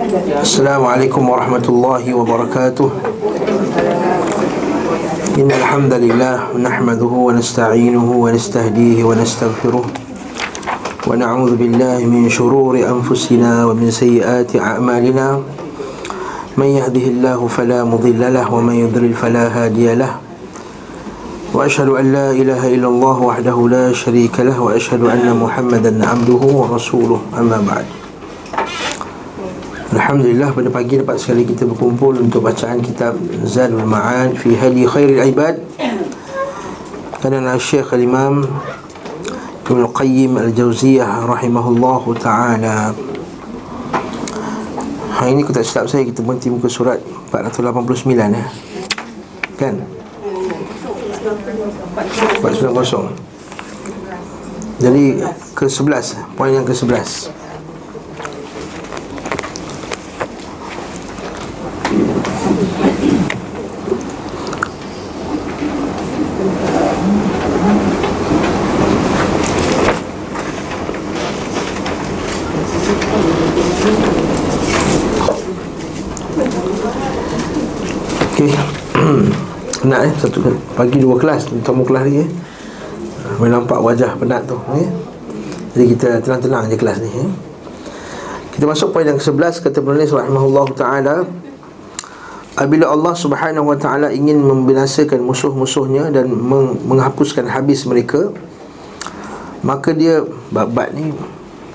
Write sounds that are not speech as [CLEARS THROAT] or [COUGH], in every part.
السلام عليكم ورحمة الله وبركاته. إن الحمد لله نحمده ونستعينه ونستهديه ونستغفره ونعوذ بالله من شرور أنفسنا ومن سيئات أعمالنا. من يهده الله فلا مضل له ومن يضلل فلا هادي له. وأشهد أن لا إله إلا الله وحده لا شريك له وأشهد أن محمدا عبده ورسوله. أما بعد. Alhamdulillah pada pagi dapat sekali kita berkumpul untuk bacaan kitab Zadul Ma'ad fi Hadi Khairil Ibad Kerana Syekh Al-Imam Ibn Qayyim Al-Jawziyah Rahimahullah Ta'ala Hari ini aku tak silap saya kita berhenti muka surat 489 eh? Kan? 490 Jadi ke-11 Poin yang ke-11 Okey. Penat eh satu pagi dua kelas tamu kelas ni eh. Boleh nampak wajah penat tu eh. Jadi kita tenang-tenang je kelas ni eh. Kita masuk poin yang ke-11 kata penulis rahimahullah taala Apabila Allah Subhanahu wa taala ingin membinasakan musuh-musuhnya dan meng- menghapuskan habis mereka maka dia babat ni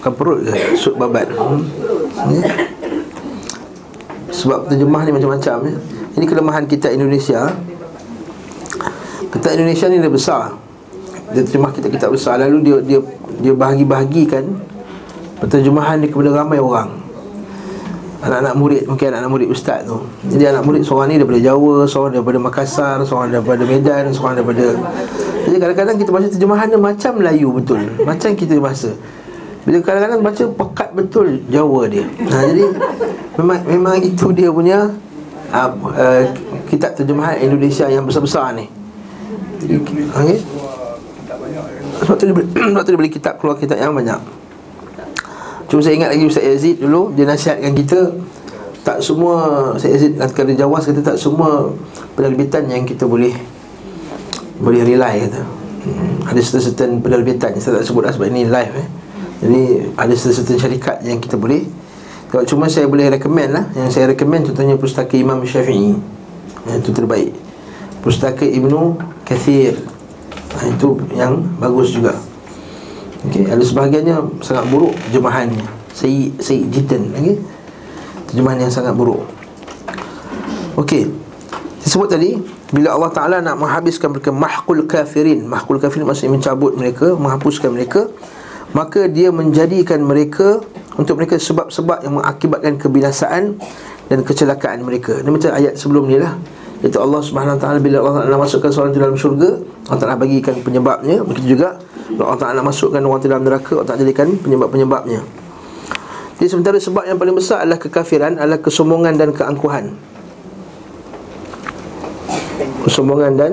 bukan perut ke sud babat hmm. ya? sebab terjemah ni macam-macam ya. Ini kelemahan kita Indonesia Kita Indonesia ni dia besar. Dia terjemah kita kitab besar. Lalu dia dia dia bahagi-bahagikan Penterjemahan dia kepada ramai orang. Anak-anak murid Mungkin anak-anak murid ustaz tu. Jadi anak murid seorang ni daripada Jawa Seorang daripada Makassar Seorang daripada Medan Seorang daripada Jadi kadang-kadang kita baca terjemahan dia Macam Melayu betul. Macam kita bahasa. Bila kadang-kadang baca pekat betul Jawa dia. Ha, Jadi memang, memang itu dia punya uh, uh, kitab terjemahan Indonesia yang besar-besar ni. Okay. [CLEARS THROAT] Sebab tu dia beli, kitab keluar kitab yang banyak. Cuma saya ingat lagi Ustaz Yazid dulu dia nasihatkan kita tak semua Ustaz Yazid kata Jawas kata tak semua penerbitan yang kita boleh boleh rely kata. Hmm, ada certain penerbitan saya tak sebut lah sebab ini live eh. Jadi ada certain syarikat yang kita boleh cuma saya boleh recommend lah Yang saya recommend contohnya Pustaka Imam Syafi'i Yang itu terbaik Pustaka Ibnu Kathir ha, Itu yang bagus juga okay. Ada sebahagiannya sangat buruk Terjemahannya Sayyid, Sayyid Jitan okay. Terjemahan yang sangat buruk Okey Saya sebut tadi Bila Allah Ta'ala nak menghabiskan mereka Mahkul kafirin Mahkul kafirin maksudnya mencabut mereka Menghapuskan mereka Maka dia menjadikan mereka untuk mereka sebab-sebab yang mengakibatkan kebinasaan dan kecelakaan mereka. Ini macam ayat sebelum ni lah. Iaitu Allah Subhanahu taala bila Allah Taala masukkan seorang di dalam syurga, Allah Taala bagikan penyebabnya. Begitu juga bila Allah Taala masukkan orang di dalam neraka, Allah Taala jadikan penyebab-penyebabnya. Jadi sementara sebab yang paling besar adalah kekafiran, adalah kesombongan dan keangkuhan. Kesombongan dan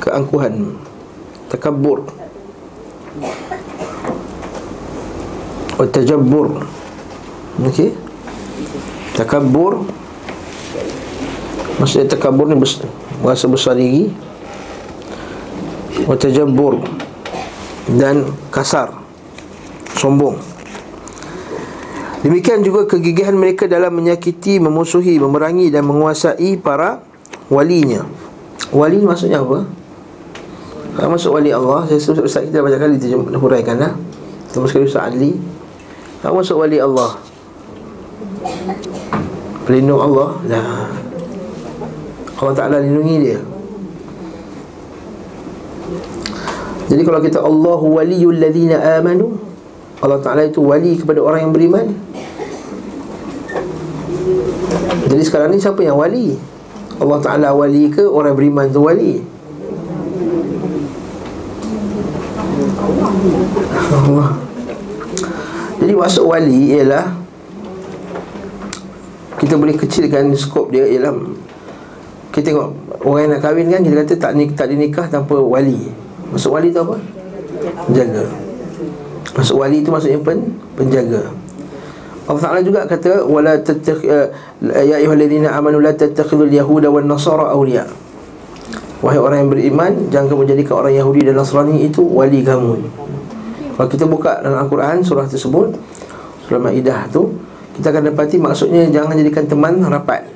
keangkuhan. Takabbur. Watajabbur Okey Takabbur Maksudnya takabbur ni Merasa besar diri. Watajabbur Dan kasar. Sombong. Demikian juga kegigihan mereka dalam menyakiti, memusuhi, memerangi dan menguasai para walinya. Wali maksudnya apa? Kalau masuk wali Allah Saya sebut Ustaz kita banyak kali terjemahkan lah Terima sekali Ustaz Adli Apa masuk wali Allah? Pelindung Allah Nah Allah Ta'ala lindungi dia Jadi kalau kita Allahu waliyul ladhina amanu Allah Ta'ala itu wali kepada orang yang beriman Jadi sekarang ni siapa yang wali? Allah Ta'ala wali ke orang beriman tu wali? Allah Jadi masuk wali ialah Kita boleh kecilkan skop dia ialah Kita tengok Orang yang nak kahwin kan Kita kata tak, nik, tak dinikah tanpa wali. Masuk wali tu apa? Penjaga. Masuk wali tu maksudnya pen, penjaga. Allah Ta'ala juga kata wala tattakh uh, ya ayyuhallazina amanu la tattakhidul yahuda wan nasara awliya. Wahai orang yang beriman Jangan kamu jadikan orang Yahudi dan Nasrani itu Wali kamu. Kalau kita buka dalam Al-Quran Surah tersebut Surah Ma'idah tu Kita akan dapati maksudnya Jangan jadikan teman rapat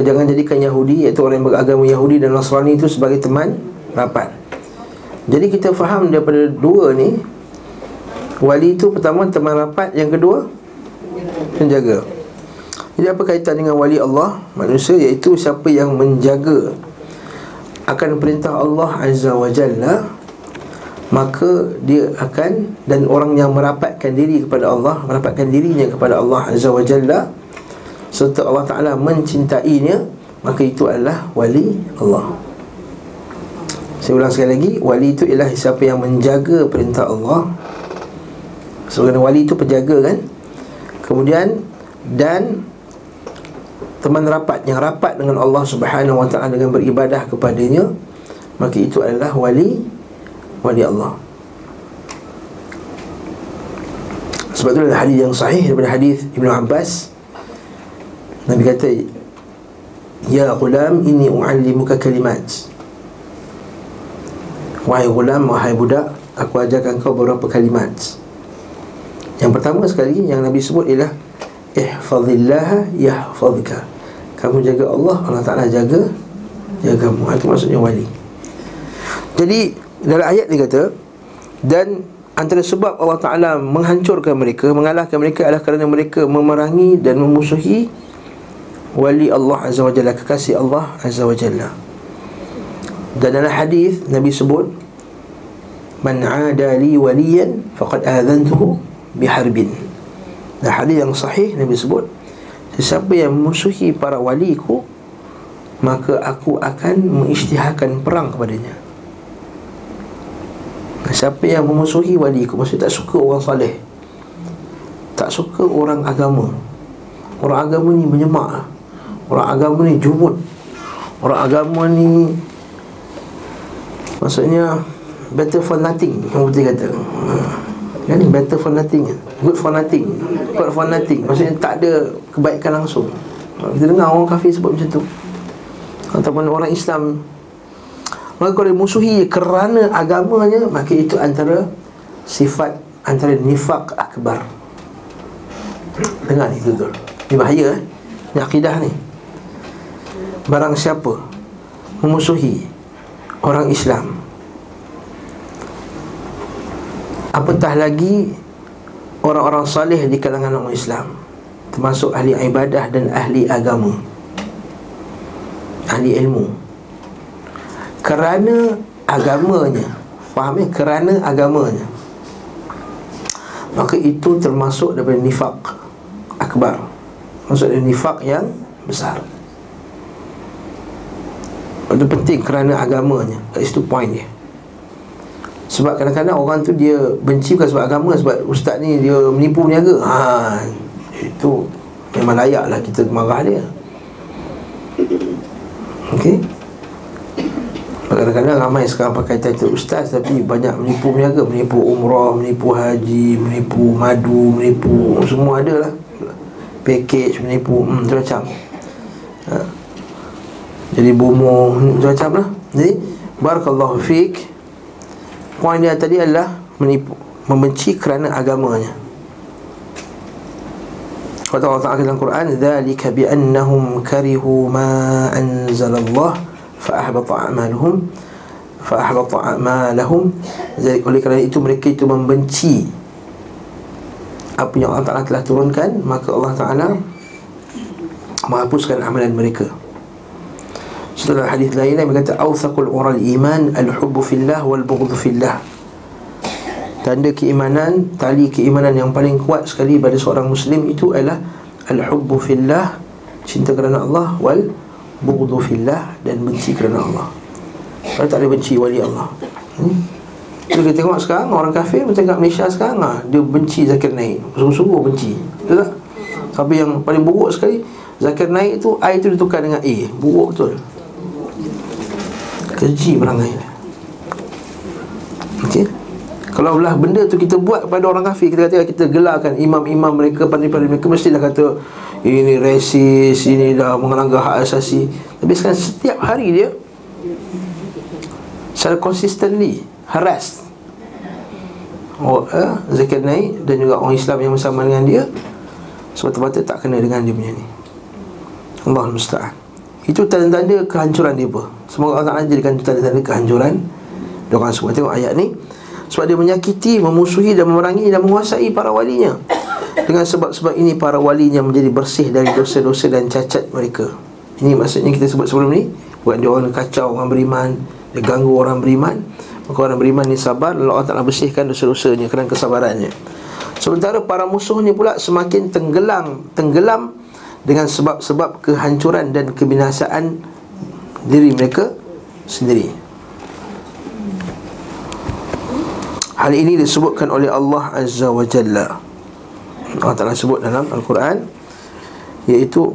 Kau jangan jadikan Yahudi Iaitu orang yang beragama Yahudi dan Nasrani itu Sebagai teman rapat. Jadi kita faham daripada dua ni Wali itu pertama teman rapat Yang kedua Penjaga. Jadi apa kaitan dengan wali Allah Manusia iaitu siapa yang menjaga akan perintah Allah Azza wa Jalla maka dia akan dan orang yang merapatkan diri kepada Allah merapatkan dirinya kepada Allah Azza wa Jalla serta Allah Taala mencintainya maka itu adalah wali Allah. Saya ulang sekali lagi wali itu ialah siapa yang menjaga perintah Allah. Sebagai wali itu penjaga kan? Kemudian dan teman rapat yang rapat dengan Allah Subhanahu wa taala dengan beribadah kepadanya maka itu adalah wali wali Allah. Sebab itu adalah hadis yang sahih daripada hadis Ibnu Abbas Nabi kata Ya ghulam ini u'allimuka kalimat. Wahai ghulam, wahai budak Aku ajarkan kau beberapa kalimat. Yang pertama sekali yang Nabi sebut ialah ihfazillah yahfazka kamu jaga Allah Allah Taala jaga jaga kamu. Itu maksudnya wali. Jadi dalam ayat dia kata dan antara sebab Allah Taala menghancurkan mereka mengalahkan mereka adalah kerana mereka memerangi dan memusuhi wali Allah Azza wa Jalla kekasih Allah Azza wa Jalla. Dan dalam hadis Nabi sebut man ada li waliyan faqad adzantuhu biharbin. Dan hadis yang sahih Nabi sebut Sesiapa yang memusuhi para waliku Maka aku akan mengisytiharkan perang kepadanya. Siapa yang memusuhi waliku Maksudnya tak suka orang salih Tak suka orang agama Orang agama ni menyemak Orang agama ni jumut Orang agama ni Maksudnya Better for nothing Yang putih kata. Kan better for nothing. Good for nothing. Good for nothing. Maksudnya tak ada kebaikan langsung. Kita dengar orang kafir sebut macam tu. Ataupun orang Islam. Maka kalau musuhi kerana agamanya Maka itu antara Sifat antara nifak akbar. Dengar ni betul Ini bahaya eh. Ini akidah ni Barang siapa Memusuhi Orang Islam Apatah lagi Orang-orang salih di kalangan orang Islam Termasuk ahli ibadah dan ahli agama Ahli ilmu. Kerana agamanya Faham ya? Kerana agamanya Maka itu termasuk daripada nifak Akbar. Maksudnya nifak yang besar Itu penting kerana agamanya. Itu point dia. Sebab kadang-kadang orang tu dia benci bukan sebab agama Sebab ustaz ni dia menipu meniaga ha, Itu memang layak lah kita marah dia. Okey? Kadang-kadang ramai sekarang pakai title ustaz Tapi banyak menipu meniaga Menipu umrah, menipu haji, menipu madu, menipu Semua ada lah. Package, menipu, hmm, macam ha. Jadi bomo, macam-macam lah. Jadi Barakallahu fiqh Poin dia tadi adalah menipu, membenci kerana agamanya. Kata Allah Ta'ala dalam Quran Zalika bi'annahum karihu ma anzalallah Fa'ahbata a'maluhum Fa'ahbata a'malahum. Jadi oleh kerana itu mereka itu membenci Apa yang Allah Ta'ala telah turunkan Maka Allah Ta'ala Menghapuskan amalan mereka setelah hadis lain Nabi kata awthaqul ural iman al-hubbu fillah wal bughdhu fillah. Tanda keimanan, tali keimanan yang paling kuat sekali pada seorang muslim itu adalah al-hubbu fillah, cinta kerana Allah wal bughdhu fillah dan benci kerana Allah. Kalau tak ada benci wali Allah. Hmm? Jadi kita tengok sekarang orang kafir macam kat Malaysia sekarang lah, dia benci Zakir Naik. Sungguh-sungguh benci. Betul tak? Tapi yang paling buruk sekali Zakir Naik tu I tu ditukar dengan A. Buruk betul keji perangai. Okey? Kalau belah benda tu kita buat kepada orang kafir Kita kata kita gelarkan imam-imam mereka Pandai-pandai mereka Mestilah kata Ini resis Ini dah mengelanggar hak asasi. Tapi sekarang setiap hari dia Secara consistently Harass oh, eh, Zakat naik Dan juga orang Islam yang bersama dengan dia Sebab tempatnya tak kena dengan dia punya ni. Allah Musta'an Itu tanda-tanda kehancuran dia Semoga Allah jadikan tanda-tanda kehancuran. Dia orang semua tengok ayat ni. Sebab dia menyakiti, memusuhi dan memerangi dan menguasai para walinya. Dengan sebab-sebab ini para walinya menjadi bersih dari dosa-dosa dan cacat mereka. Ini maksudnya kita sebut sebelum ni Buat dia orang kacau orang beriman. Dia ganggu orang beriman. Maka orang beriman ni sabar Lalu Allah Ta'ala bersihkan dosa-dosanya kerana kesabarannya. Sementara para musuhnya pula semakin tenggelam Tenggelam dengan sebab-sebab kehancuran dan kebinasaan diri mereka sendiri. Hal ini disebutkan oleh Allah Azza wa Jalla. Allah Ta'ala sebut dalam Al-Quran Iaitu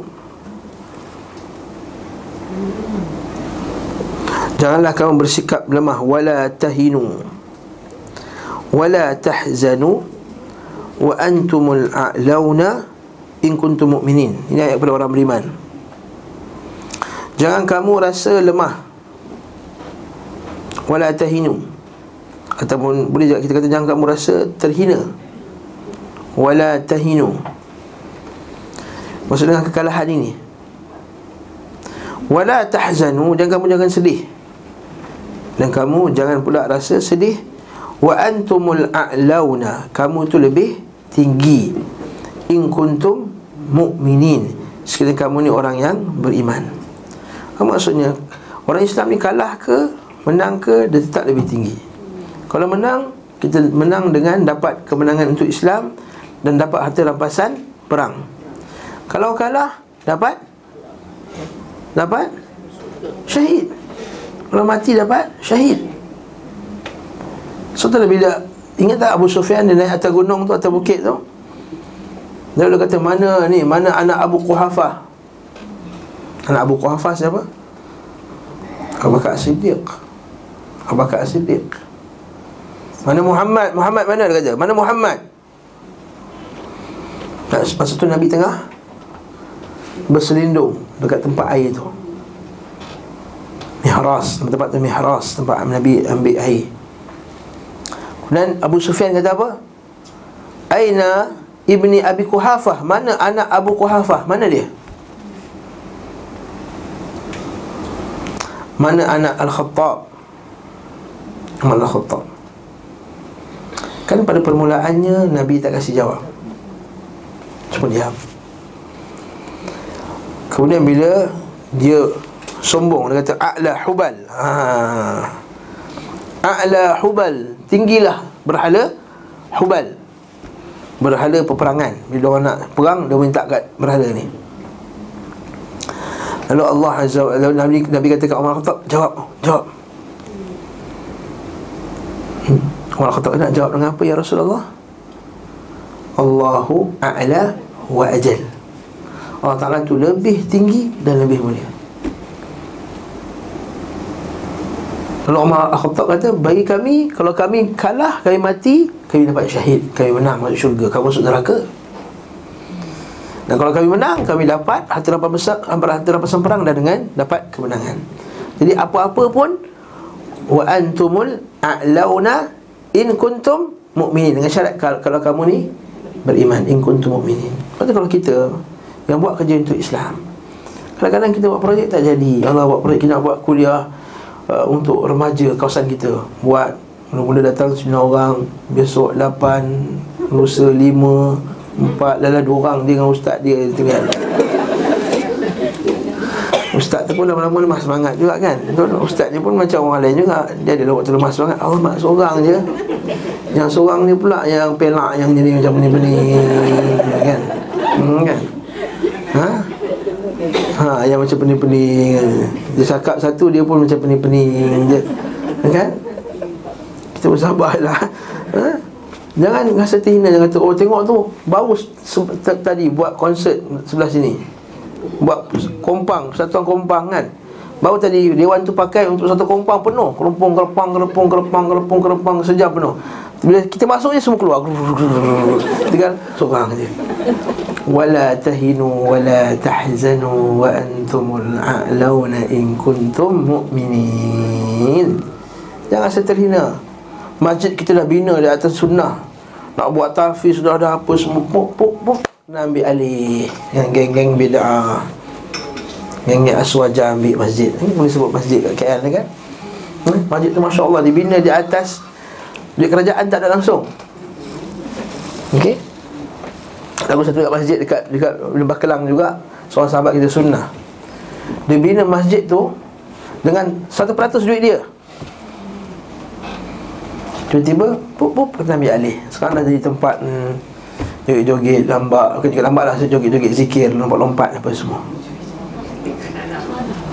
Janganlah kamu bersikap lemah Wala tahinu Wala tahzanu Wa antumul a'launa In kuntum mu'minin. Ini ayat kepada orang beriman. Jangan kamu rasa lemah. Wala tahinu. Ataupun boleh juga kita kata jangan kamu rasa terhina. Wala tahinu. Maksud dengan kekalahan ini. Wala tahzanu. Dan kamu jangan sedih. Dan kamu jangan pula rasa sedih. Wa antumul a'launa. Kamu tu lebih tinggi. In kuntum mu'minin Sekiranya kamu ni orang yang beriman. Apa maksudnya? Orang Islam ni kalah ke Menang ke Dia tetap lebih tinggi. Kalau menang Kita menang dengan dapat kemenangan untuk Islam Dan dapat harta rampasan perang. Kalau kalah Dapat? Dapat? Syahid. Kalau mati dapat? Syahid. So tak bila Ingat tak Abu Sufyan dia naik atas gunung tu Atas bukit tu Dia lalu kata mana ni Mana anak Abu Quhafah Anak Abu Quhafah siapa Abu Bakar Siddiq Abu Bakar Siddiq mana Muhammad? Muhammad mana dia kata? Mana Muhammad? Masa tu Nabi tengah Berselindung Dekat tempat air tu Mihras Tempat tu Mihras Tempat Nabi ambil air Dan Abu Sufyan kata apa? Aina Ibni Abi Kuhafah Mana anak Abu Kuhafah? Mana dia? Mana anak Al-Khattab? Al-Khattab Kan pada permulaannya Nabi tak kasih jawab Cuma diam Kemudian bila Dia sombong Dia kata A'la hubal ha. A'la hubal Tinggilah berhala Hubal Berhala peperangan Bila orang nak perang Dia minta kat berhala ni Lalu Allah Azza wa Nabi, Nabi kata kat Umar Khattab Jawab Jawab hmm. Umar Khattab nak jawab dengan apa ya Rasulullah? Allahu a'la wa ajal. Allah Ta'ala tu lebih tinggi dan lebih mulia. Lalu Umar Khattab kata, bagi kami, kalau kami kalah, kami mati, kami dapat syahid, kami menang masuk syurga, kami masuk neraka. Dan kalau kami menang, kami dapat hati rapat besar, hati rapat perang dan dengan dapat kemenangan. Jadi apa-apa pun, wa antumul a'launa In kuntum mu'minin. Dengan syarat kalau, kalau kamu ni Beriman In kuntum mu'minin. Lepas kalau kita Yang buat kerja untuk Islam Kadang-kadang kita buat projek tak jadi. Allah buat projek kita buat kuliah uh, Untuk remaja kawasan kita. Buat Mula-mula datang 9 orang Besok 8 Lusa 5 4 Lala 2 orang Dia dengan ustaz dia Tinggal. Ustaz tu pun lama-lama lemah semangat juga kan. Ustaz ni pun macam orang lain juga. Dia ada waktu lemah semangat. Allah mak seorang je. Yang seorang ni pula yang pelak Yang jadi macam pening-pening Kan? Hmm, kan? Ha Ha yang macam pening-pening. Dia cakap satu dia pun macam pening-pening. Je Kan? Kita bersabarlah. Ha? Jangan rasa terhina. Jangan kata Oh tengok tu Baru tadi buat konsert Sebelah sini. Buat kompang Satuan kompang kan? Baru tadi Dewan tu pakai Untuk satu kompang penuh. Kerupung, kerepang, kerepung, kerepang, kerepung, kerepang Sejam penuh. Bila kita masuk je semua keluar. Tinggal seorang je Tahinu wala tahzanu wa antumul a'launa in kuntum mu'minin Jangan saya terhina. Masjid kita dah bina di atas sunnah. Nak buat tafiz sudah ada apa semua. Puk puk puk. Nak ambil alih. Yang geng-geng bid'ah. Geng-geng aswaja ambil masjid. Ini boleh sebut masjid kat KL ni kan? Hmm? Masjid tu Masya Allah dibina di atas. Duit kerajaan tak ada langsung. Okey Lagu satu dekat masjid dekat dekat Lembah Kelang juga Seorang sahabat kita sunnah. Dia bina masjid tu Dengan 1% duit dia. Tiba-tiba Pup pup Kena ambil alih. Sekarang dah jadi tempat hmm, Joget-joget Lambat. Bukan juga lambat lah Joget-joget zikir Lompat-lompat apa semua.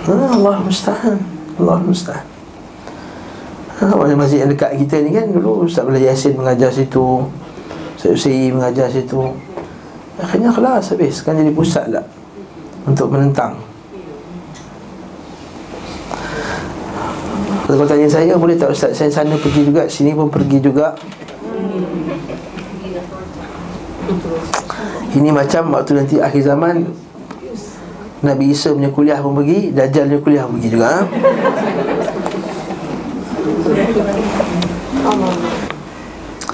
Ha, Allah mustahil Allah mustahil ha, Masjid yang dekat kita ni kan Dulu Ustaz Bela Yasin mengajar situ Ustaz Hussein mengajar situ Akhirnya kelas habis Kan jadi pusat lah Untuk menentang. Kalau tanya saya Boleh tak Ustaz? Saya sana pergi juga Sini pun pergi juga. Ini macam waktu nanti akhir zaman Nabi Isa punya kuliah pun pergi Dajjal punya kuliah pun pergi juga. Ha?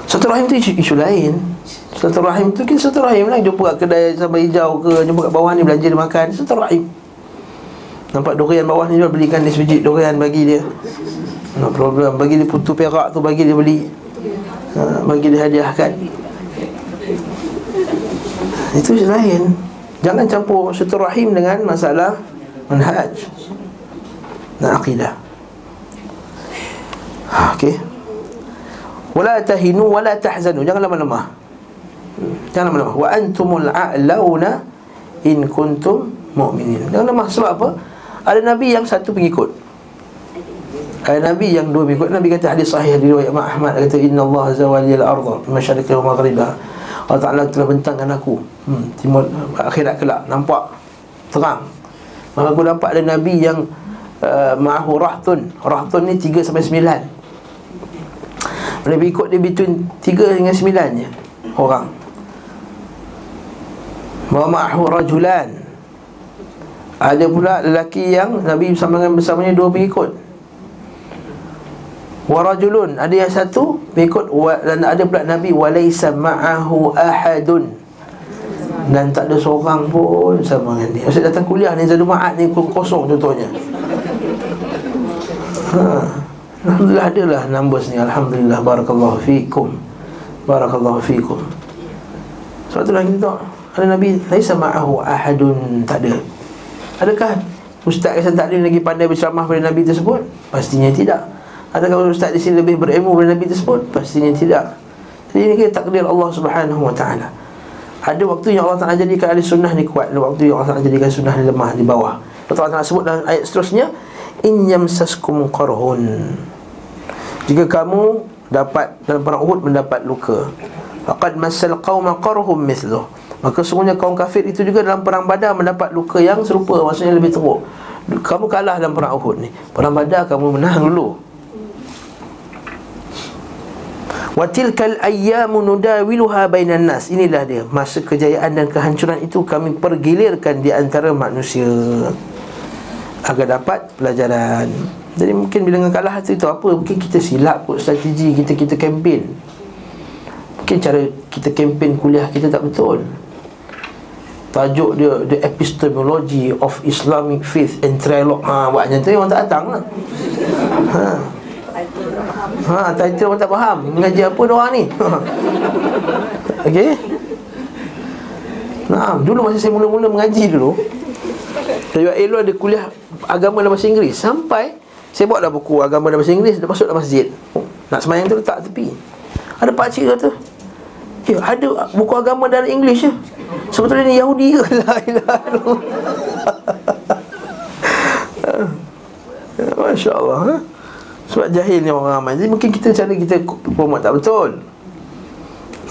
Satu rahim tu isu, isu lain. Satu rahim tu kan satu rahim lah. Jumpa kat kedai sampai hijau ke Jumpa kat bawah ni belanja dia makan. Satu rahim Nampak durian bawah ni dia belikan dia sebiji durian bagi dia. No problem. Bagi dia putu perak tu bagi dia beli. Ha, Bagi dia hadiahkan Itu isu lain. Jangan campur satu rahim dengan masalah manhaj dan akidah. Ha, okey. Wala tahinu wala tahzanu. Jangan lemah-lemah. Jangan lemah-lemah. Wa antumul a'launa in kuntum mu'minin. Jangan lemah sebab apa? Ada nabi yang satu pengikut. Ada nabi yang dua pengikut. Nabi kata hadis sahih di riwayat Imam Ahmad kata inna Allah zawaliyal arda masyariqi wa maghribiha. Allah Ta'ala telah bentangkan aku hmm, Timur akhirat kelak Nampak terang Maka aku nampak ada Nabi yang uh, Ma'ahu rahtun Rahtun ni 3 sampai 9 Nabi ikut dia between 3 dengan 9 je Orang. Wa ma'ahu rajulan. Ada pula lelaki yang Nabi bersama dengan bersamanya dua pengikut. Warajulun Ada yang satu Mengikut Dan ada pula Nabi Walaysa ma'ahu ahadun. Dan tak ada seorang pun Sama dengan dia. Maksudnya datang kuliah ni Zadu ma'at ni kosong contohnya. Ha. Alhamdulillah adalah numbers ni Alhamdulillah Barakallahu fikum Barakallahu fikum Sebab itulah kita tahu Ada Nabi Laisa ma'ahu ahadun Tak ada Adakah Ustaz Kesan Taklim lagi pandai berceramah pada Nabi tersebut? Pastinya tidak Adakah ustaz di sini lebih berilmu daripada Nabi tersebut? Pastinya tidak. Jadi ini kira takdir Allah Subhanahu wa taala. Ada waktu yang Allah Taala jadikan ahli sunnah ni kuat, ada waktu yang Allah Taala jadikan sunnah ni lemah di bawah. Allah Taala sebut dalam ayat seterusnya, in yamsaskum qarhun. Jika kamu dapat dalam perang Uhud mendapat luka, faqad masal qauma qarhum mithluh. Maka sungguhnya kaum kafir itu juga dalam perang Badar mendapat luka yang serupa, maksudnya lebih teruk. Kamu kalah dalam perang Uhud ni. Perang Badar kamu menang dulu. Wa tilkal ayyamu nudawiluha bainan nas. Inilah dia masa kejayaan dan kehancuran itu kami pergilirkan di antara manusia agar dapat pelajaran. Jadi mungkin bila dengan kalah itu apa? Mungkin kita silap kot strategi kita kita kempen. Mungkin cara kita kempen kuliah kita tak betul. Tajuk dia The Epistemology of Islamic Faith and Trialogue Ha, buatnya tu orang tak datang lah Ha Ha, title pun tak faham Mengaji apa orang ni Okey Nah, dulu masa saya mula-mula mengaji dulu Saya Elo ada kuliah agama dalam bahasa Inggeris. Sampai saya bawa dah buku agama dalam bahasa Inggeris Dia masuk dalam masjid. Nak semayang tu letak tepi. Ada pakcik kata Ya, ada buku agama dalam Inggeris je. Sebetulnya ni Yahudi ke? [LAUGHS] La ilaha Masya Allah [LAUGHS] ha? Sebab jahil ni orang ramai. Jadi mungkin kita cara kita promote tak betul.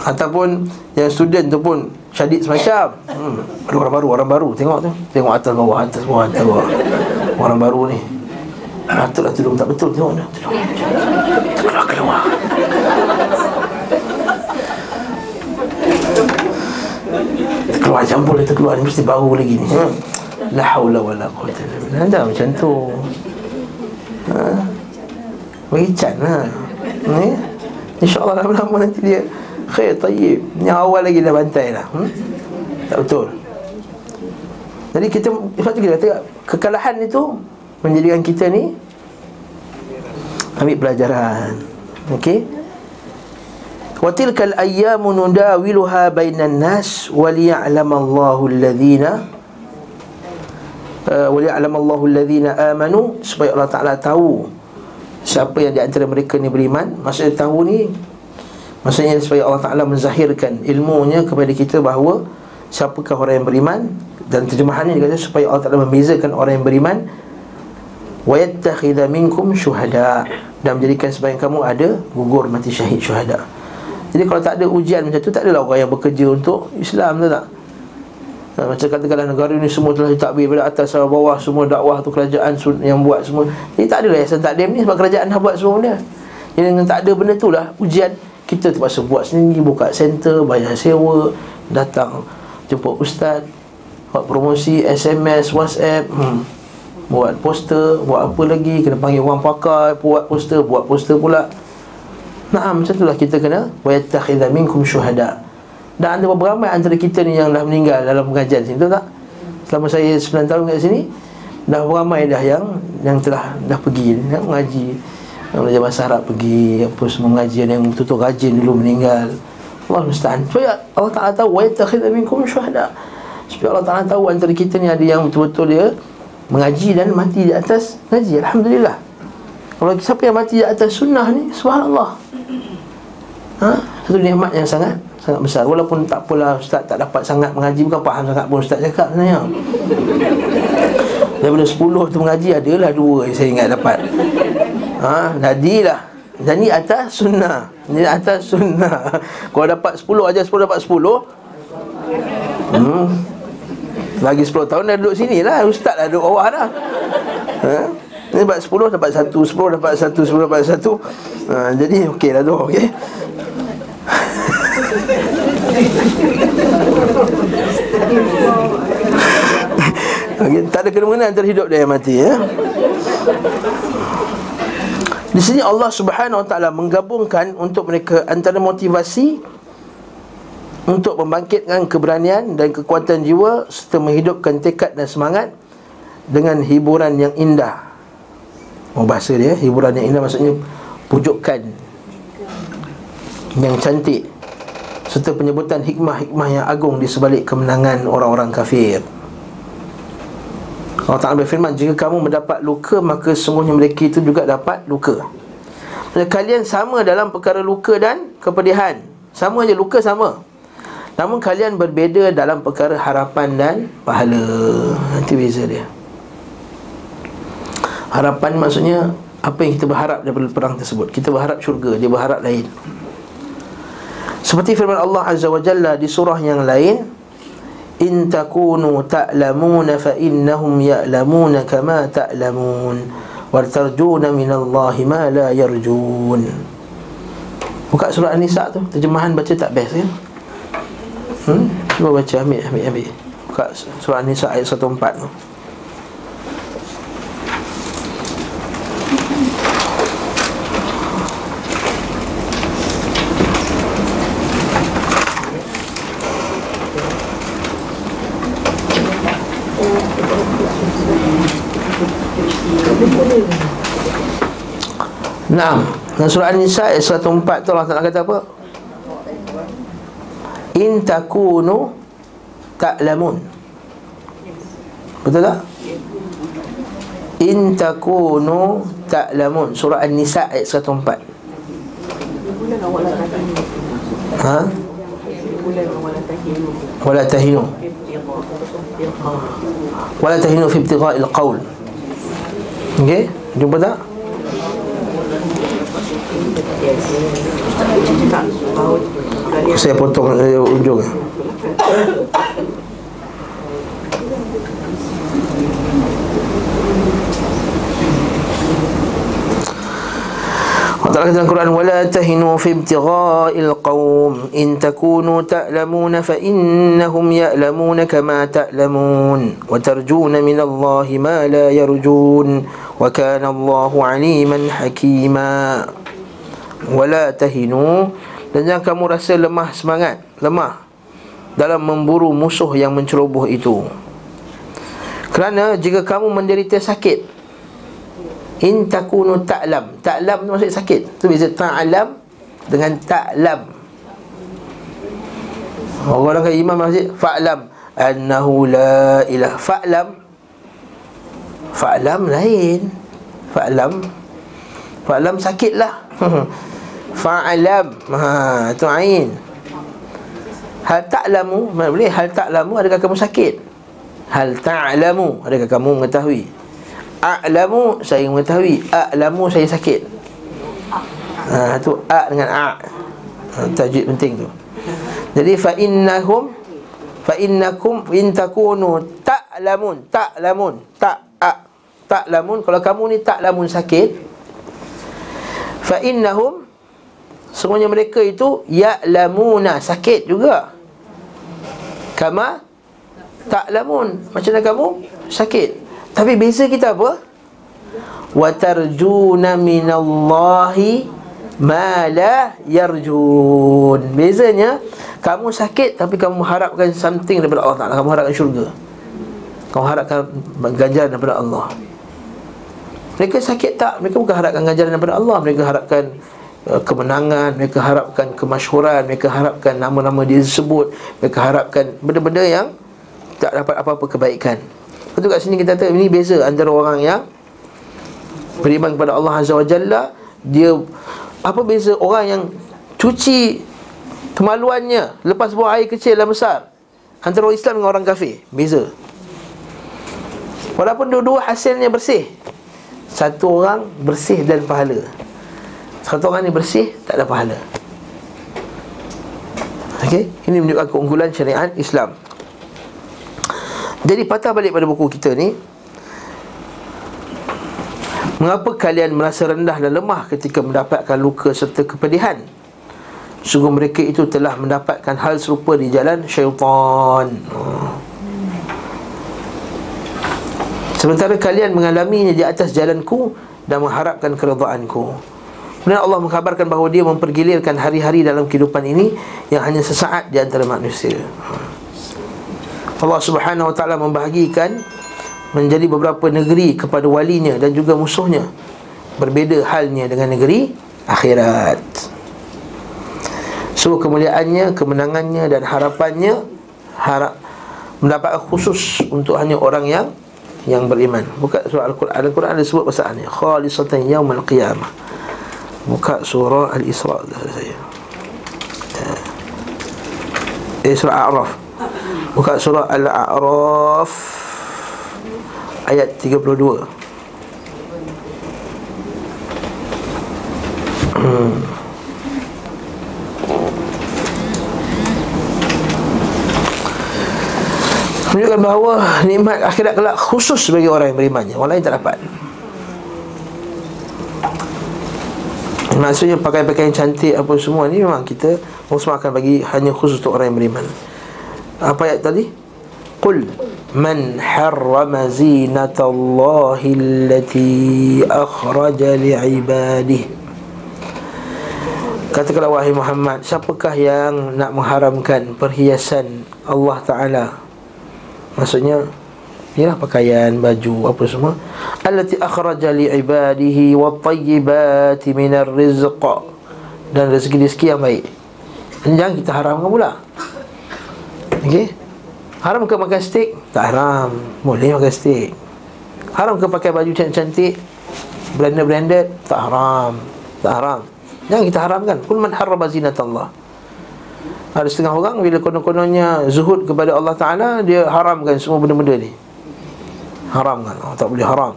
Ataupun yang student tu pun syadid semacam. Hmm, Ada orang baru, orang baru. Tengok tu. Tengok atas bawah, atas bawah, atas bawah orang baru ni. Ah, Rata lah tudung. Tak betul tengok ni. Keluar keluar. Terkeluar macam dia terkeluar ni. Mesti baru lagi ni. Hmm. La hawla wa la quwata illa billah. Dah macam tu. Ha? Bagi cat lah ni? InsyaAllah lama-lama nanti dia. Khair, tayyib. Ni awal lagi dah bantai lah. Hmm? Tak betul. Jadi kita Sebab tu kita kata Kekalahan itu Menjadikan kita ni Ambil pelajaran Okey Wa tilkal ayyamu nudawiluha bainan nas wa liya'lamallahu alladhina uh, wa liya'lamallahu alladhina amanu supaya Allah Taala tahu siapa yang di antara mereka ni beriman. Maksudnya tahu ni maksudnya supaya Allah Taala menzahirkan ilmunya kepada kita bahawa siapakah orang yang beriman dan terjemahannya dia kata supaya Allah Taala membezakan orang yang beriman wa yattakhidha minkum syuhada. Dan menjadikan sebahagian kamu ada gugur mati syahid syuhada. Jadi kalau tak ada ujian macam tu Tak adalah orang yang bekerja untuk Islam tu tak? Ha, Macam katakanlah negara ni semua telah ditakbir Pada atas sampai bawah semua dakwah tu kerajaan yang buat semua. Jadi tak adalah yayasan taklim ni Sebab kerajaan dah buat semua benda. Jadi dengan tak ada benda tu lah ujian Kita terpaksa buat sendiri Buka center, bayar sewa Datang jemput ustaz Buat promosi, SMS, WhatsApp hmm. Buat poster, buat apa lagi Kena panggil orang pakar Buat poster, buat poster pula Nah, macam itulah kita kena wa minkum syuhada. Dan ada beberapa ramai antara kita ni yang dah meninggal dalam pengajian sini, tahu tak? Selama saya 9 tahun kat sini, dah ramai dah yang yang telah dah pergi nak mengaji. Yang belajar bahasa Arab pergi, apa semua mengaji yang tutup rajin dulu meninggal. Allah. Supaya Allah Ta'ala tahu wa yattakhidha minkum syuhada. Supaya Allah Ta'ala tahu antara kita ni ada yang betul-betul dia mengaji dan mati di atas ngaji. Alhamdulillah. Kalau siapa yang mati di atas sunnah ni, subhanallah. Ha? Satu nikmat yang sangat Sangat besar. Walaupun tak apalah Ustaz tak dapat sangat mengaji Bukan faham sangat pun Ustaz cakap sebenarnya. Daripada 10 tu mengaji Adalah dua yang saya ingat dapat. Ha? Jadilah Jadi atas sunnah. Jadi atas sunnah. [LAUGHS] Kalau dapat 10 aja 10 dapat 10 Hmm lagi 10 tahun dah duduk sini lah Ustaz dah duduk bawah dah ha? Ini dapat 10 dapat 1 10 dapat 1 10 dapat 1 ha, Jadi okey lah tu okey [LAUGHS] okay, tak ada kena-mengena antara hidup dan mati ya. Di sini Allah Subhanahu Wa Taala menggabungkan untuk mereka antara motivasi untuk membangkitkan keberanian dan kekuatan jiwa serta menghidupkan tekad dan semangat dengan hiburan yang indah. Oh bahasa dia hiburan yang indah maksudnya pujukan yang cantik serta penyebutan hikmah-hikmah yang agung di sebalik kemenangan orang-orang kafir. Allah Ta'ala berfirman Jika kamu mendapat luka Maka sungguhnya mereka itu juga dapat luka kalian sama dalam perkara luka dan kepedihan Sama aja luka sama Namun kalian berbeza dalam perkara harapan dan pahala. Nanti beza dia. Harapan maksudnya Apa yang kita berharap daripada perang tersebut? Kita berharap syurga, dia berharap lain. Seperti firman Allah Azza wa Jalla di surah yang lain In takunu ta'lamuna fa innahum ya'lamuna kama ta'lamun Wa tarjuna minallahi ma la yarjun. Buka surah An-Nisa tu Terjemahan baca tak best ya Hmm? Cuba baca ambil, ambil, ambil Buka surah An-Nisa ayat 104 tu Naam. Dalam surah An-Nisa ayat 104 tu Allah Taala kata apa? In takunu ta'lamun. Betul tak? In takunu ta'lamun. Surah An-Nisa ayat 104. Ha? Wala tahinu. Wala tahinu fi ibtigha'il qaul. Okey, jumpa tak? Saya potong uh, ujung Allah dalam Quran wala tahinu fi ibtigha'il qaum in takunu ta'lamuna fa innahum ya'lamuna kama ta'lamun wa tarjuna min Allah ma la yarjun wa kana Allah 'aliman hakima wala tahinu dan jangan kamu rasa lemah semangat lemah dalam memburu musuh yang menceroboh itu. Kerana jika kamu menderita sakit In takunu ta'lam. Ta'lam tu maksudnya sakit. Tu beza ta'lam Dengan ta'lam. Orang kata imam masjid Fa'lam. Annahu la ilah. Fa'lam. Fa'lam lain. Fa'lam. Fa'lam sakit [LAUGHS] lah Fa'lam ha, Itu ain. Hal ta'lamu Mana boleh? Hal ta'lamu Adakah kamu sakit? Hal ta'lamu Adakah kamu mengetahui? A'lamu saya mengetahui. A'lamu saya sakit. Ha, tu A dengan A. Ha, Tajwid penting tu. Jadi fa innahum fa innakum in takunu ta'lamun ta'lamun ta a ta'lamun. Kalau kamu ni ta'lamun sakit fa innahum semuanya mereka itu ya'lamuna sakit juga kama ta'lamun macam mana kamu sakit tapi beza kita apa? Wa tarjuna minallahi ma la yarjun. Bezanya kamu sakit tapi kamu harapkan something daripada Allah Taala. Kamu harapkan syurga. Kamu harapkan ganjaran daripada Allah. Mereka sakit tak? Mereka bukan harapkan ganjaran daripada Allah. Mereka harapkan kemenangan, mereka harapkan kemasyhuran, mereka harapkan nama-nama dia disebut, mereka harapkan benda-benda yang tak dapat apa-apa kebaikan. Betul kat sini kita tahu ini beza antara orang yang beriman kepada Allah Azza wa Jalla dia apa beza orang yang cuci kemaluannya lepas buang air kecil dan besar antara orang Islam dengan orang kafir. Beza. Walaupun dua-dua hasilnya bersih satu orang bersih dan pahala satu orang ni bersih tak ada pahala. Okey, ini menunjukkan keunggulan syariat Islam. Jadi patah balik pada buku kita ni Mengapa kalian merasa rendah dan lemah ketika mendapatkan luka serta kepedihan? Sungguh mereka itu telah mendapatkan hal serupa di jalan syaitan. Sementara kalian mengalaminya di atas jalanku Dan mengharapkan keredaanku Kemudian Allah mengkabarkan bahawa dia mempergilirkan hari-hari dalam kehidupan ini Yang hanya sesaat di antara manusia Allah Subhanahu Wa Taala membahagikan menjadi beberapa negeri kepada walinya dan juga musuhnya. Berbeza halnya dengan negeri akhirat. So kemuliaannya, kemenangannya dan harapannya harap mendapat khusus untuk hanya orang yang yang beriman. Buka surah Al-Quran. Al-Quran ada sebut pasal. Khalisatan yaumal qiyamah. Buka surah Al-Isra' saya. Eh, surah A'raf. Buka surah Al-A'raf Ayat 32 Hmm Menunjukkan bahawa nikmat akhirat kelak khusus bagi orang yang berimannya Orang lain tak dapat Maksudnya pakai-pakai yang cantik apa semua ni memang kita Allah akan bagi hanya khusus untuk orang yang beriman. Apa ayat tadi? Qul man harrama zinatallahi allati akhraja li'ibadihi. Katakanlah wahai Muhammad Siapakah yang nak mengharamkan perhiasan Allah Ta'ala? Maksudnya Ya pakaian, baju, apa semua Allati akhraja li'ibadihi Wa tayyibati minar rizqa Dan rezeki-rezeki yang baik Jangan kita haramkan pula Okey. Haram ke makan steak? Tak haram. Boleh makan steak. Haram ke pakai baju cantik-cantik? Branded-branded? Tak haram. Tak haram. Jangan kita haramkan. Kul man harrama Allah. Ada setengah orang bila konon-kononnya zuhud kepada Allah Taala, dia haramkan semua benda-benda ni. Haramkan. Oh, tak boleh haram.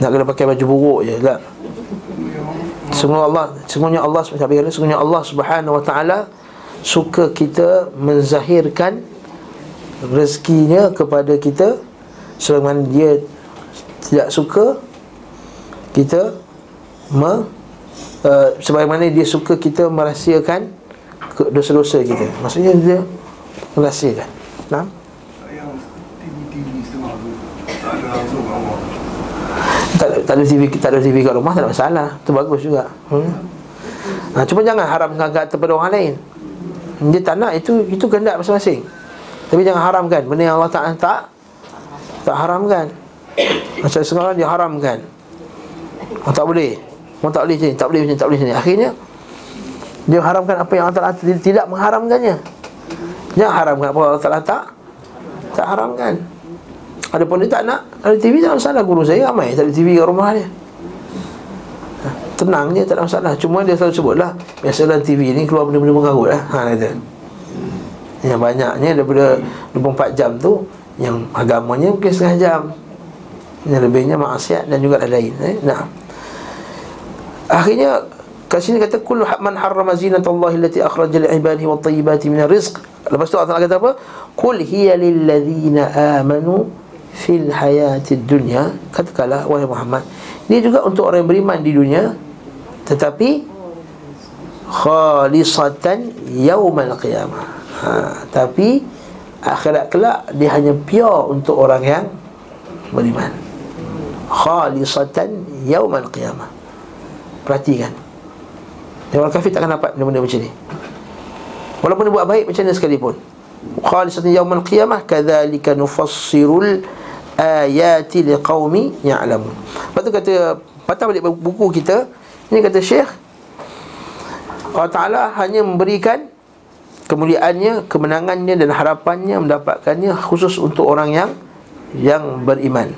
Nak kena pakai baju buruk je, tak. Sungguh Allah, sungguhnya Allah, sungguhnya Allah Subhanahu Wa Taala suka kita menzahirkan rezekinya kepada kita sebagaimana dia tidak suka kita me uh, sebagaimana dia suka kita merahsiakan dosa-dosa kita. Maksudnya dia merahsiakan. Nah. Tak, tak ada TV tak ada TV kat rumah tak ada masalah. Itu bagus juga. Hmm. Ha, cuma jangan haramkan kat kepada orang lain. Dia tak nak itu itu kehendak masing-masing. Tapi jangan haramkan benda yang Allah Taala tak tak haramkan. Macam sekarang dia haramkan. Oh, tak boleh. Oh, tak boleh sini, tak boleh sini, tak boleh sini. Akhirnya dia haramkan apa yang Allah Taala tidak mengharamkannya. Dia haramkan apa Allah Taala tak tak haramkan. Adapun dia tak nak ada TV tak masalah. Guru saya ramai tak ada TV kat rumah dia. Tenang je tak ada masalah. Cuma dia selalu sebut lah Biasalah TV ni keluar benda-benda mengarut lah. Ha, kata. Yang banyaknya daripada 24 jam tu Yang agamanya mungkin setengah jam. Yang lebihnya maksiat dan juga lain-lain. Eh? Nah. Akhirnya Kat sini kata Kullu man harrama zinatallahi Allati akhraja li'ibadihi wa tayyibati min rizq. Lepas tu Allah kata apa? Kul hiya lilladzina amanu Fil hayati dunya Katakanlah wahai Muhammad Ini juga untuk orang yang beriman di dunia tetapi khalisatan yaumal qiyamah. Ha, tapi akhirat kelak dia hanya pure untuk orang yang beriman. Khalisatan yaumal qiyamah. Perhatikan. Yang orang kafir takkan dapat benda-benda macam ni. Walaupun dia buat baik macam mana sekalipun. Khalisatan yaumal qiyamah kadzalika nufassirul ayati liqaumi ya'lamun. Lepas tu kata patah balik buku kita ini kata Syekh Allah Ta'ala hanya memberikan Kemuliaannya, kemenangannya dan harapannya Mendapatkannya khusus untuk orang yang Yang beriman.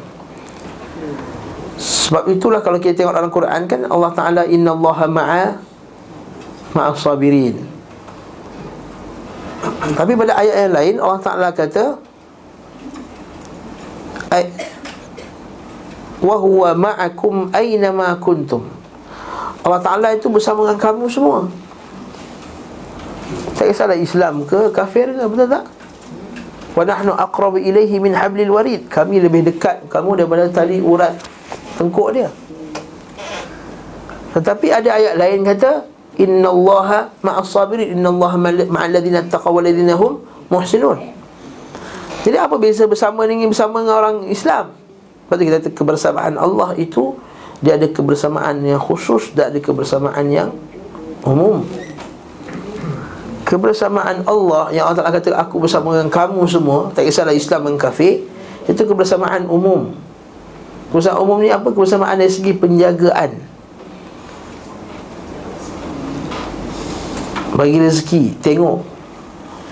Sebab itulah kalau kita tengok dalam Quran kan Allah Ta'ala Inna ma'a Ma'a sabirin. Tapi pada ayat yang lain Allah Ta'ala kata Wa huwa ma'akum aynama kuntum. Allah Ta'ala itu bersama dengan kamu semua. Tak kisahlah Islam ke kafir ke betul tak? Wa nahnu aqrabu ilaihi min hablil warid. Kami lebih dekat kamu daripada tali urat tengkuk dia. Tetapi ada ayat lain kata Inna allaha ma'as sabirin Inna allaha ma'al ladhina taqaw ladhina hum muhsinun Jadi apa beza bersama dengan bersama dengan orang Islam? Lepas kita kata kebersamaan Allah itu dia ada kebersamaan yang khusus dan ada kebersamaan yang umum. Kebersamaan Allah yang Allah kata aku bersama dengan kamu semua tak kisahlah Islam dan kafir itu kebersamaan umum. Kebersamaan umum ni apa? Kebersamaan dari segi penjagaan. Bagi rezeki tengok.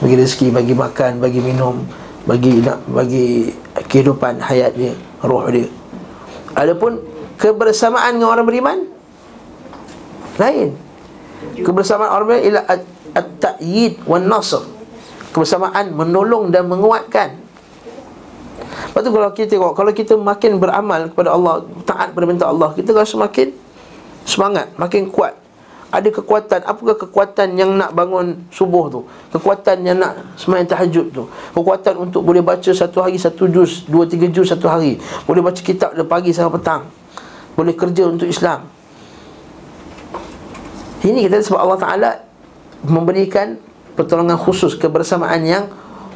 Bagi rezeki bagi makan bagi minum bagi nak bagi kehidupan hayat dia roh dia. Adapun kebersamaan dengan orang beriman lain. Kebersamaan orang beriman ialah at-ta'yid wan nasr. Kebersamaan menolong dan menguatkan. Lepas tu kalau kita tengok Kalau kita makin beramal kepada Allah Taat pada minta Allah Kita rasa makin Semangat Makin kuat Ada kekuatan. Apakah kekuatan yang nak bangun subuh tu? Kekuatan yang nak semayang tahajud tu. Kekuatan untuk boleh baca satu hari Satu juz Dua tiga juz satu hari. Boleh baca kitab dari pagi sampai petang. Boleh kerja untuk Islam. Ini kita sebab Allah Ta'ala memberikan pertolongan khusus kebersamaan yang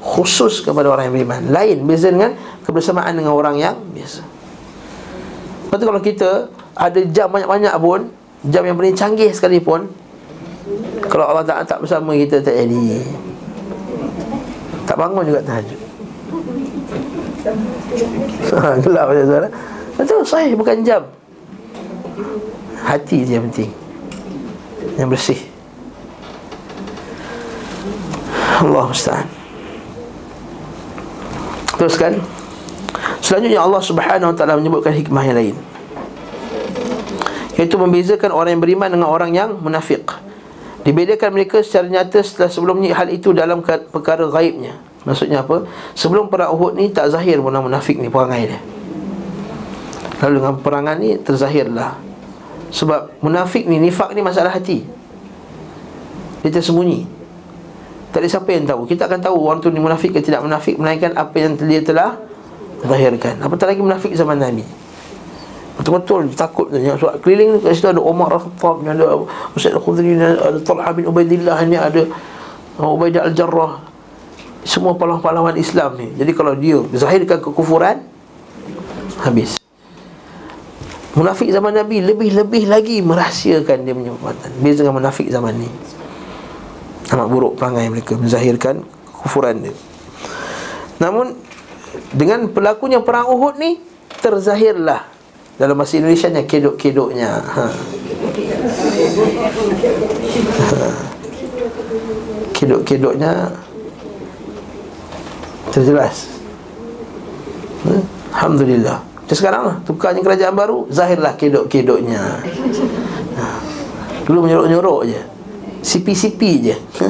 khusus kepada orang yang beriman. Lain beza dengan kebersamaan dengan orang yang biasa. Lepas tu kalau kita ada jam banyak-banyak pun jam yang paling canggih sekalipun kalau Allah Ta'ala tak bersama kita tak jadi. Tak bangun juga tahajud. Gelap macam tu Betul, sahih bukan jam. Hati yang penting. Yang bersih. Allah Ustaz Teruskan. Selanjutnya Allah Subhanahu Wa Taala menyebutkan hikmah yang lain Iaitu membezakan orang yang beriman dengan orang yang munafik Dibedakan mereka secara nyata setelah sebelumnya hal itu dalam perkara gaibnya Maksudnya apa? Sebelum perang Uhud ni tak zahir pun munafik ni perangai dia. Lalu dengan perangan ni terzahirlah. Sebab munafik ni, nifak ni masalah hati. Dia tersembunyi. Tak ada siapa yang tahu. Kita akan tahu orang tu ni munafik ke tidak munafik Melainkan apa yang dia telah zahirkan. Apatah lagi munafik zaman Nabi Betul-betul takut tanya sebab keliling kat situ ada Umar Al-Khattab, ada Ustaz Al-Khudri, ada Talha bin Ubaidillah ni ada uh, Ubaidah Al-Jarrah. Semua pahlawan-pahlawan Islam ni. Jadi kalau dia zahirkan kekufuran habis. Munafik zaman Nabi lebih-lebih lagi merahsiakan dia punya perbuatan. Beza dengan munafik zaman ni. Amat buruk perangai mereka menzahirkan kekufuran dia. Namun dengan pelakunya perang Uhud ni terzahirlah dalam bahasa Indonesia nya kedok-kedoknya. Ha. ha. Kedok-kedoknya terjelas. Ha. Alhamdulillah. Macam sekarang lah, tukarnya kerajaan baru, zahirlah kedok-kedoknya. Ha. Dulu menyorok-nyorok je. Sipi-sipi je. Ha.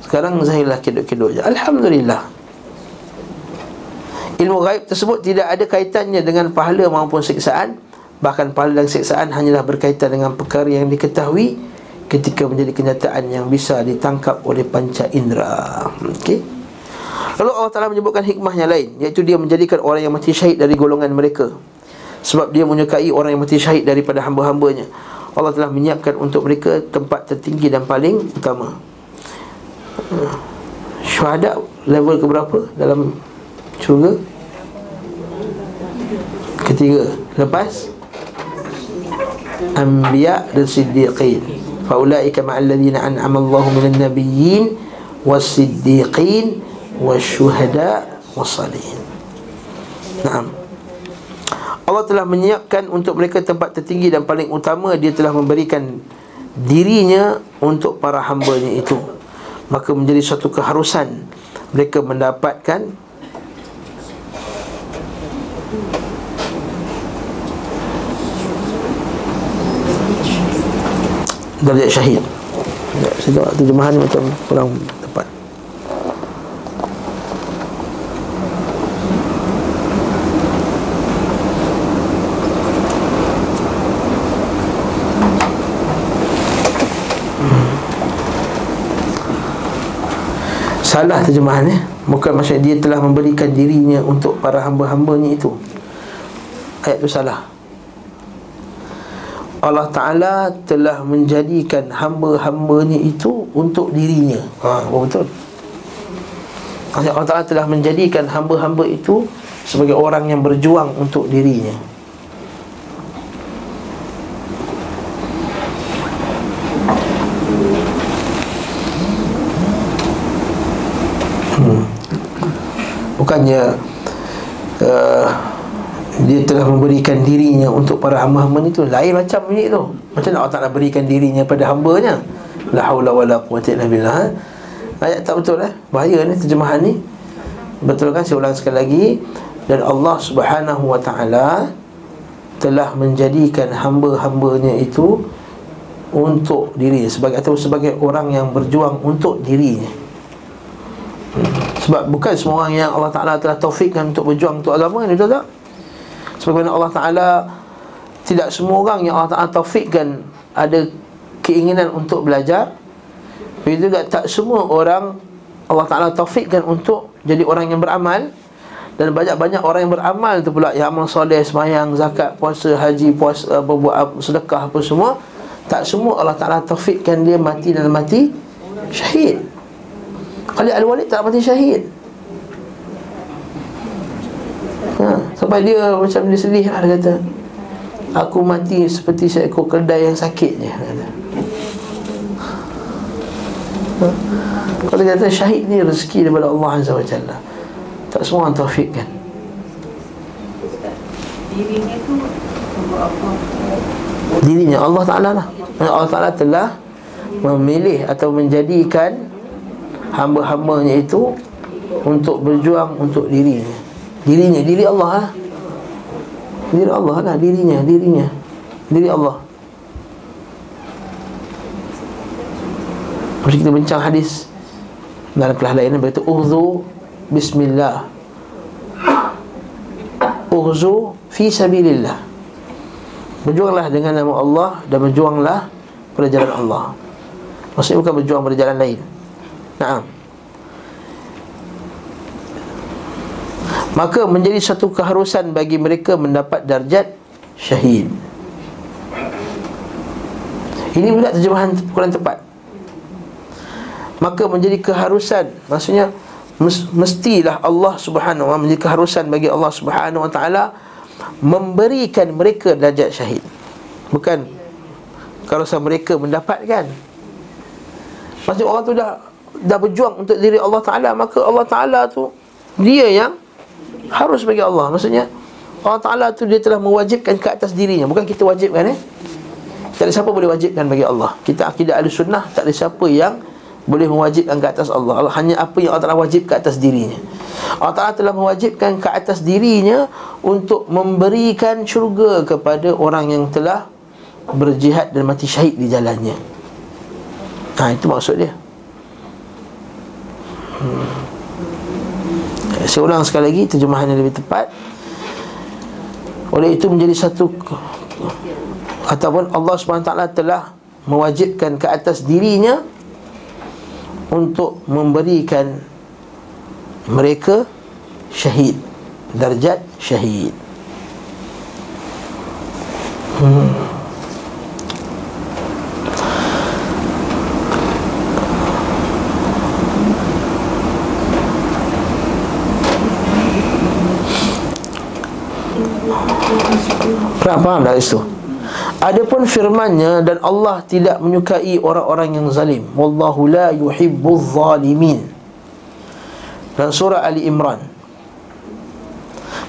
Sekarang zahirlah kedok-kedok je. Alhamdulillah. Ilmu gaib tersebut tidak ada kaitannya dengan pahala maupun siksaan. Bahkan pahala dan siksaan hanyalah berkaitan dengan perkara yang diketahui Ketika menjadi kenyataan yang bisa ditangkap oleh panca indera. Okey. Lalu Allah Ta'ala menyebutkan hikmah yang lain Iaitu dia menjadikan orang yang mati syahid dari golongan mereka. Sebab dia menyukai orang yang mati syahid daripada hamba-hambanya. Allah telah menyiapkan untuk mereka tempat tertinggi dan paling utama. Syuhada level keberapa dalam syurga? Ketiga. Lepas? Anbiya dan Siddiqin. Faulaika ma'alladhina an'ama Allahu minan nabiyyin Was-siddiqin Was-syuhada Was-salihin Naam. Allah telah menyiapkan untuk mereka tempat tertinggi dan paling utama Dia telah memberikan dirinya untuk para hambanya itu. Maka menjadi suatu keharusan Mereka mendapatkan darjat syahid. Ya, tengok terjemahan macam kurang tepat. Salah terjemahannya Bukan maksudnya dia telah memberikan dirinya Untuk para hamba-hambanya itu. Ayat itu salah Allah Ta'ala telah menjadikan hamba-hambanya itu untuk dirinya. Ha, Betul Allah Ta'ala telah menjadikan hamba-hamba itu sebagai orang yang berjuang untuk dirinya. Hmm. Bukannya uh, dia telah memberikan dirinya untuk para hamba-hamba itu lain macam ni tu. Macam Allah Taala berikan dirinya pada hamba-Nya? La haula wala quwwata illa billah. Ayat tak betul eh? Bahaya ni terjemahan ni. Betul kan? Saya ulang sekali lagi. Dan Allah Subhanahu wa taala telah menjadikan hamba-hambanya itu untuk diri sebagai atau sebagai orang yang berjuang untuk dirinya. Sebab bukan semua orang yang Allah Taala telah taufikkan untuk berjuang untuk agama ni betul tak Sebagaimana Allah Ta'ala Tidak semua orang yang Allah Ta'ala taufikkan Ada keinginan untuk belajar. Begitu juga tak semua orang Allah Ta'ala taufikkan untuk Jadi orang yang beramal. Dan banyak-banyak orang yang beramal tu pula Yang amal soleh, semayang, zakat, puasa, haji, puasa, berbuat sedekah apa semua Tak semua Allah Ta'ala taufikkan dia mati dan mati Syahid. Khalid Al-Walid tak mati syahid ha, Sampai dia macam dia sedih lah, Dia kata Aku mati seperti seekor kedai yang sakit je kata. Ha? Kalau dia kata syahid ni rezeki daripada Allah Azza wa Jalla Tak semua orang taufik kan Dirinya tu Dirinya Allah Ta'ala lah Allah Ta'ala telah Memilih atau menjadikan Hamba-hambanya itu Untuk berjuang untuk dirinya Dirinya, diri Allah lah Diri Allah lah, dirinya, dirinya. Diri Allah. Masa kita bincang hadis. Dalam kelas lain Berkata Uzu Bismillah. Uzu Fi sabilillah. Berjuanglah dengan nama Allah Dan berjuanglah pada jalan Allah. Maksudnya bukan berjuang pada jalan lain. Naam maka menjadi satu keharusan bagi mereka mendapat darjat syahid. Ini pula terjemahan kurang tepat. Maka menjadi keharusan Maksudnya Mestilah Allah subhanahu wa Menjadi keharusan bagi Allah subhanahu wa ta'ala Memberikan mereka darjat syahid. Bukan Keharusan mereka mendapatkan Maksudnya orang tu dah Dah berjuang untuk diri Allah Ta'ala Maka Allah Ta'ala tu Dia yang Harus bagi Allah. Maksudnya Allah Ta'ala tu dia telah mewajibkan ke atas dirinya. Bukan kita wajibkan eh? Tak ada siapa boleh wajibkan bagi Allah. Kita akidah ahli sunnah Tak ada siapa yang boleh mewajibkan ke atas Allah. Allah hanya apa yang Allah Ta'ala wajib ke atas dirinya. Allah Ta'ala telah mewajibkan ke atas dirinya Untuk memberikan syurga kepada orang yang telah Berjihad dan mati syahid di jalannya. Ha itu maksud dia. Hmm. Saya ulang sekali lagi Terjemahan yang lebih tepat. Oleh itu menjadi satu Ataupun Allah SWT telah Mewajibkan ke atas dirinya Untuk memberikan Mereka Syahid Darjat syahid. Hmm Tak faham dari situ Adapun firmannya dan Allah tidak menyukai orang-orang yang zalim. Wallahu la yuhibbuz zalimin. Dan surah Ali Imran.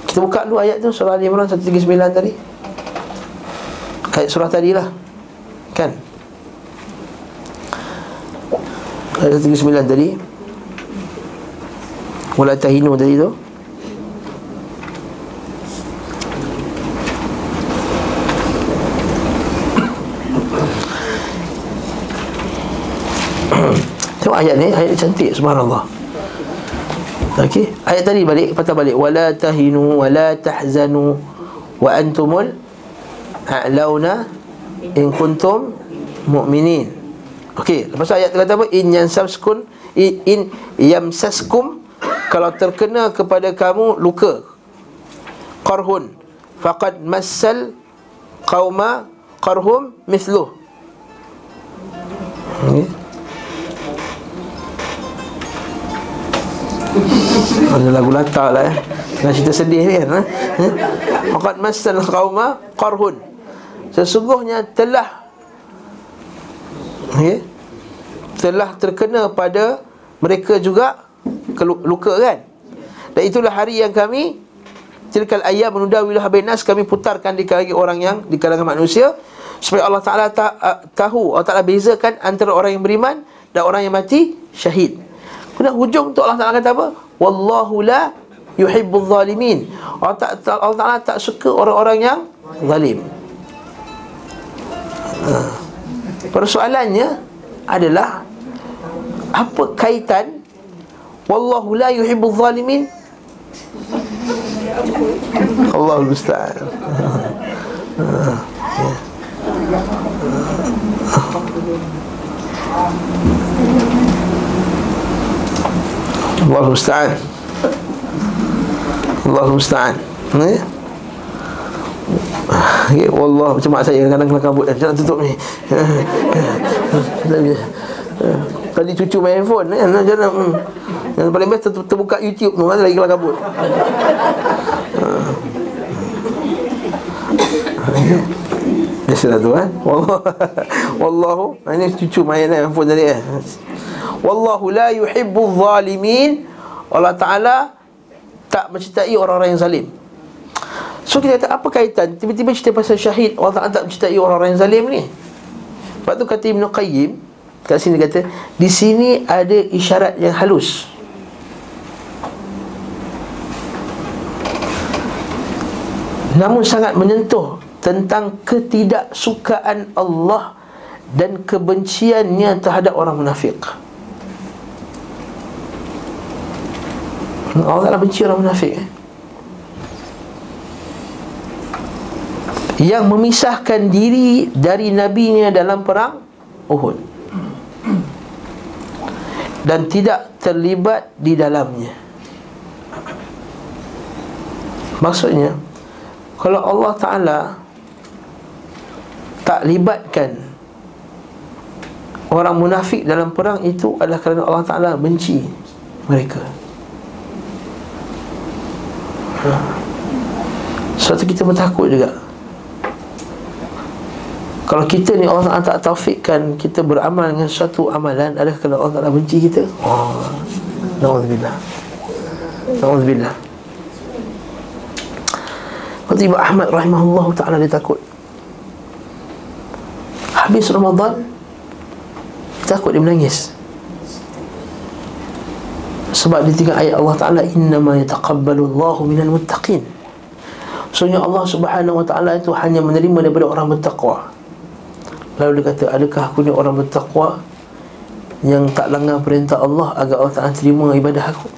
Kita buka dulu ayat tu surah Ali Imran 139 tadi. Ayat surah tadi lah Kan? Ayat 139 tadi. Wala tahinu tadi tu Tengok ayat ni, ayat ni cantik subhanallah. Okey, ayat tadi balik patah balik wala tahinu wala tahzanu wa antumul a'launa in kuntum mu'minin. Okey, lepas tu ayat tu kata apa? In yansaskum in yamsaskum kalau terkena kepada kamu luka qarhun faqad massal qauma qarhum mithluh. Okay. Ada lagu latar lah eh. Dengan cerita sedih kan eh? Makat masal qawma qarhun. Sesungguhnya telah okay, Telah terkena pada Mereka juga Luka kan. Dan itulah hari yang kami Tilkal ayam menunda wilah binas Kami putarkan di kalangan orang yang Di kalangan manusia Supaya Allah Ta'ala ta- tahu Allah Ta'ala bezakan Antara orang yang beriman Dan orang yang mati Syahid Kemudian hujung tu Allah Ta'ala kata apa? Wallahu la yuhibbul zalimin Allah Ta'ala, Allah Ta'ala tak suka orang-orang yang zalim ha. Persoalannya adalah Apa kaitan Wallahu la yuhibbul zalimin Allah musta'an ha. ya. Allah musta'an. Allah musta'an. Ni? Okay, Wallah macam mak saya kadang kena kabut. Jangan tutup ni. Tadi cucu main handphone kan Jangan hmm. Yang paling best ter- terbuka YouTube tu Lagi kena kabut? Biasalah tu kan Wallah. Wallahu. Ini cucu main handphone tadi eh Wallahu la yuhibbu zalimin. Allah Ta'ala Tak mencintai orang-orang yang zalim. So kita kata apa kaitan? Tiba-tiba cerita pasal syahid Allah Ta'ala tak mencintai orang-orang yang zalim ni. Lepas tu kata Ibn Qayyim Kat sini kata Di sini ada isyarat yang halus. Namun sangat menyentuh Tentang ketidaksukaan Allah Dan kebenciannya terhadap orang munafik Allah Ta'ala benci orang munafik Yang memisahkan diri dari nabinya dalam perang Uhud. Dan tidak terlibat di dalamnya. Maksudnya Kalau Allah Ta'ala tak libatkan orang munafik dalam perang itu adalah kerana Allah Ta'ala benci mereka ha. sebab tu kita bertakut juga. Kalau kita ni Allah Ta'ala tak taufikkan kita beramal dengan suatu amalan adalah kerana Allah Ta'ala benci kita? Oh. Na'udzubillah. Na'udzubillah. Waktu Imam Ahmad rahimahullah ta'ala dia takut. Habis Ramadan Takut dia menangis Sebab dia tinggal ayat Allah Ta'ala Innama yataqabbalu Allahu minal muttaqin. Sebenarnya Allah Subhanahu Wa Ta'ala itu hanya menerima daripada orang bertakwa. Lalu dia kata Adakah aku ni orang bertakwa Yang tak langgar perintah Allah Agar Allah Ta'ala terima ibadah aku?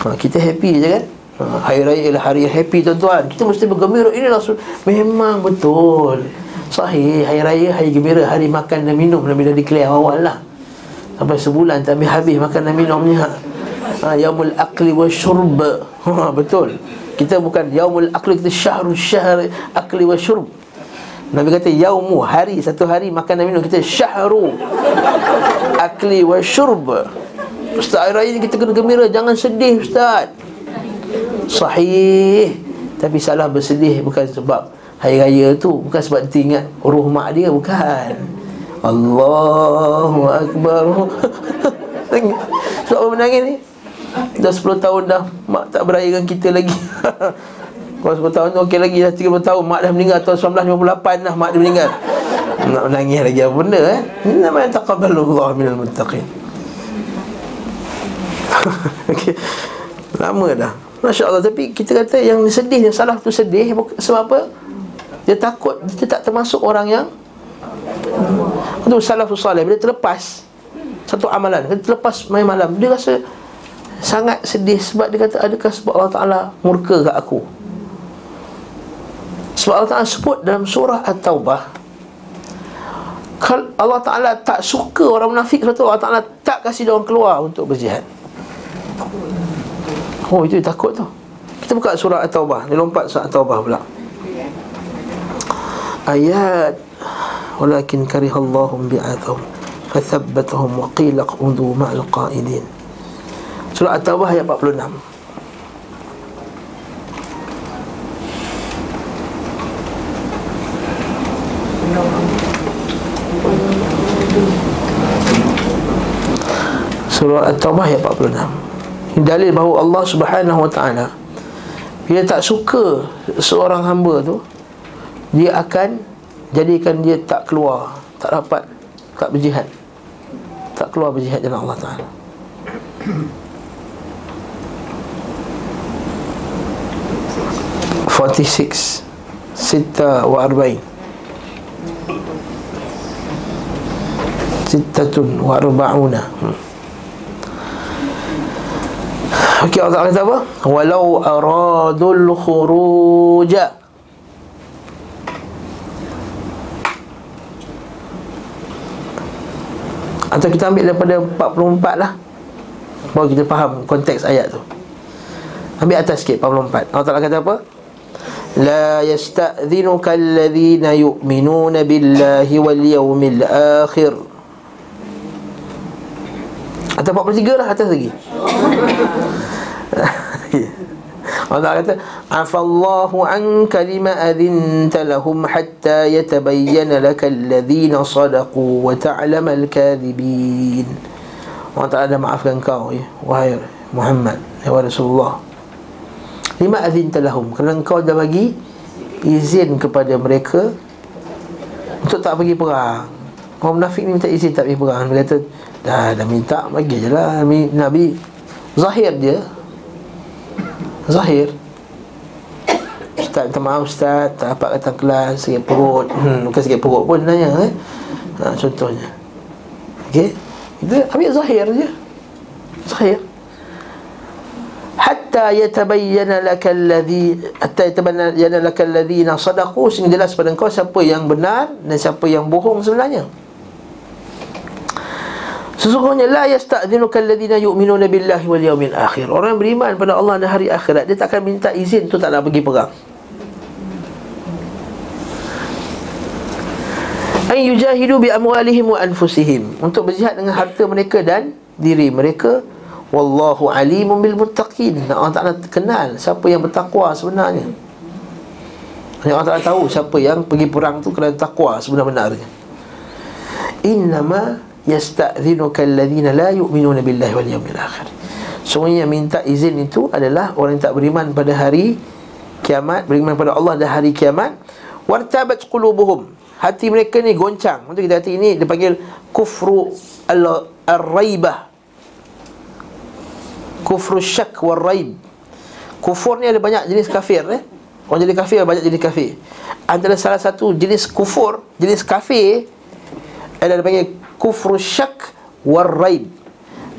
Ha, Kita happy je kan? Ha, Hari Raya ialah hari happy tuan-tuan. Kita mesti bergembira. Inilah Memang betul. Sahih. Hari Raya hari gembira. Hari makan dan minum. Nabi dah declare awal lah Sampai sebulan tak habis makan dan minumnya ha, Yaumul akli wa syurb. [LAUGHS] Ha, Betul. Kita bukan Yaumul akli Kita syahrul syahr Akli wa syurb. Nabi kata Yaumu hari Satu hari makan dan minum Kita syahru Akli wa syurb. Ustaz hari raya ni kita kena gembira Jangan sedih Ustaz. Sahih. Tapi salah bersedih Bukan sebab Hari Raya tu Bukan sebab ingat Ruh mak dia Bukan Allahu Akbar. Sebab apa menangis ni? Dah 10 tahun dah Mak tak beraya dengan kita lagi. [LAUGHS] Kalau 10 tahun tu okey lagi Dah 30 tahun Mak dah meninggal. Tahun 1958 dah Mak dia meninggal. Nak menangis lagi apa benda eh? Ini nama yang taqabbalu Allah minal muttaqin. [LAUGHS] Okay. Lama dah. Masya Allah Tapi kita kata yang sedih Yang salah tu sedih. Sebab apa? Dia takut. Dia tak termasuk orang yang itu salafus salih bila terlepas satu amalan dia terlepas main malam dia rasa sangat sedih sebab dia kata adakah sebab Allah Taala murka kat aku? Sebab Allah Taala sebut dalam surah At-Taubah kalau Allah Taala tak suka orang munafik satu Allah Taala tak kasih dia orang keluar untuk berjihad. Oh itu dia takut tu. Kita buka surah At-Taubah ni lompat surah At-Taubah pula. Ayat walakin karihallahum bi'athum fathabbatahum wa qila qudu ma'al qa'idin surah at-taubah ayat 46 Surah At-Taubah ayat 46 Ini dalil bahawa Allah subhanahu wa ta'ala Dia tak suka seorang hamba tu dia akan jadikan dia tak keluar tak dapat tak berjihad. Tak keluar berjihad dengan Allah Ta'ala. Forty six Sita wa arba'in. Sittatun wa arba'una. Hmm. Okey Allah Ta'ala kata apa? Walau aradul khuruja Atau kita ambil daripada 44 lah. Baru kita faham konteks ayat tu. Ambil atas sikit 44 Allah Ta'ala kata apa? Yasta'dhinuka alladhina yu'minuna billahi wal yawmil akhir. Atau 43 lah atas lagi [LAUGHS] Allah kata Afallahu anka lima adhinta lahum hatta yatabayyana laka alladhina sadaqu wa ta'lama al-kadhibin. Allah Ta'ala maafkan kau ya Wahai Muhammad Ya Rasulullah. Lima adhinta lahum. Kerana kau dah bagi izin kepada mereka Untuk tak pergi perang. Orang munafik ni minta izin tak pergi perang. Dia kata Dah, dah minta bagi je lah. Nabi Zahir dia Zahir. Ustaz minta maaf Ustaz. Tak dapat datang kelas Sikit perut. Hmm, Bukan sikit perut pun nanya eh? ha, Contohnya. Okey? Kita ambil Zahir je. Zahir. Hatta yatabayyana laka alladhi Hatta yatabayyana laka alladhina sadaqu. Sehingga jelas pada kau Siapa yang benar Dan siapa yang bohong sebenarnya Sesungguhnya la yasta'dhinuka alladhina yu'minuna billahi wal yawmil akhir. Orang yang beriman pada Allah dan hari akhirat dia tak akan minta izin tu tak nak pergi perang. ay yujahidu bi amwalihim wa anfusihim. Untuk berjihad dengan harta mereka dan diri mereka. Wallahu alimun bil muttaqin. Allah Taala kenal siapa yang bertakwa sebenarnya. Allah Taala tahu siapa yang pergi perang tu kerana takwa sebenar-benarnya. Innama yasta'dhinuka alladhina la yu'minuna billahi wal yawmil akhir Semuanya yang minta izin itu adalah orang yang tak beriman pada hari kiamat, beriman pada Allah dan hari kiamat. Wartabat qulubuhum. Hati mereka ni goncang. Untuk kita hati ini dipanggil kufru al-raibah. Kufru syak wal raib. Kufur ni ada banyak jenis kafir eh. Orang jadi kafir banyak jenis kafir. Antara salah satu jenis kufur, jenis kafir adalah dipanggil kufru syak wal raib.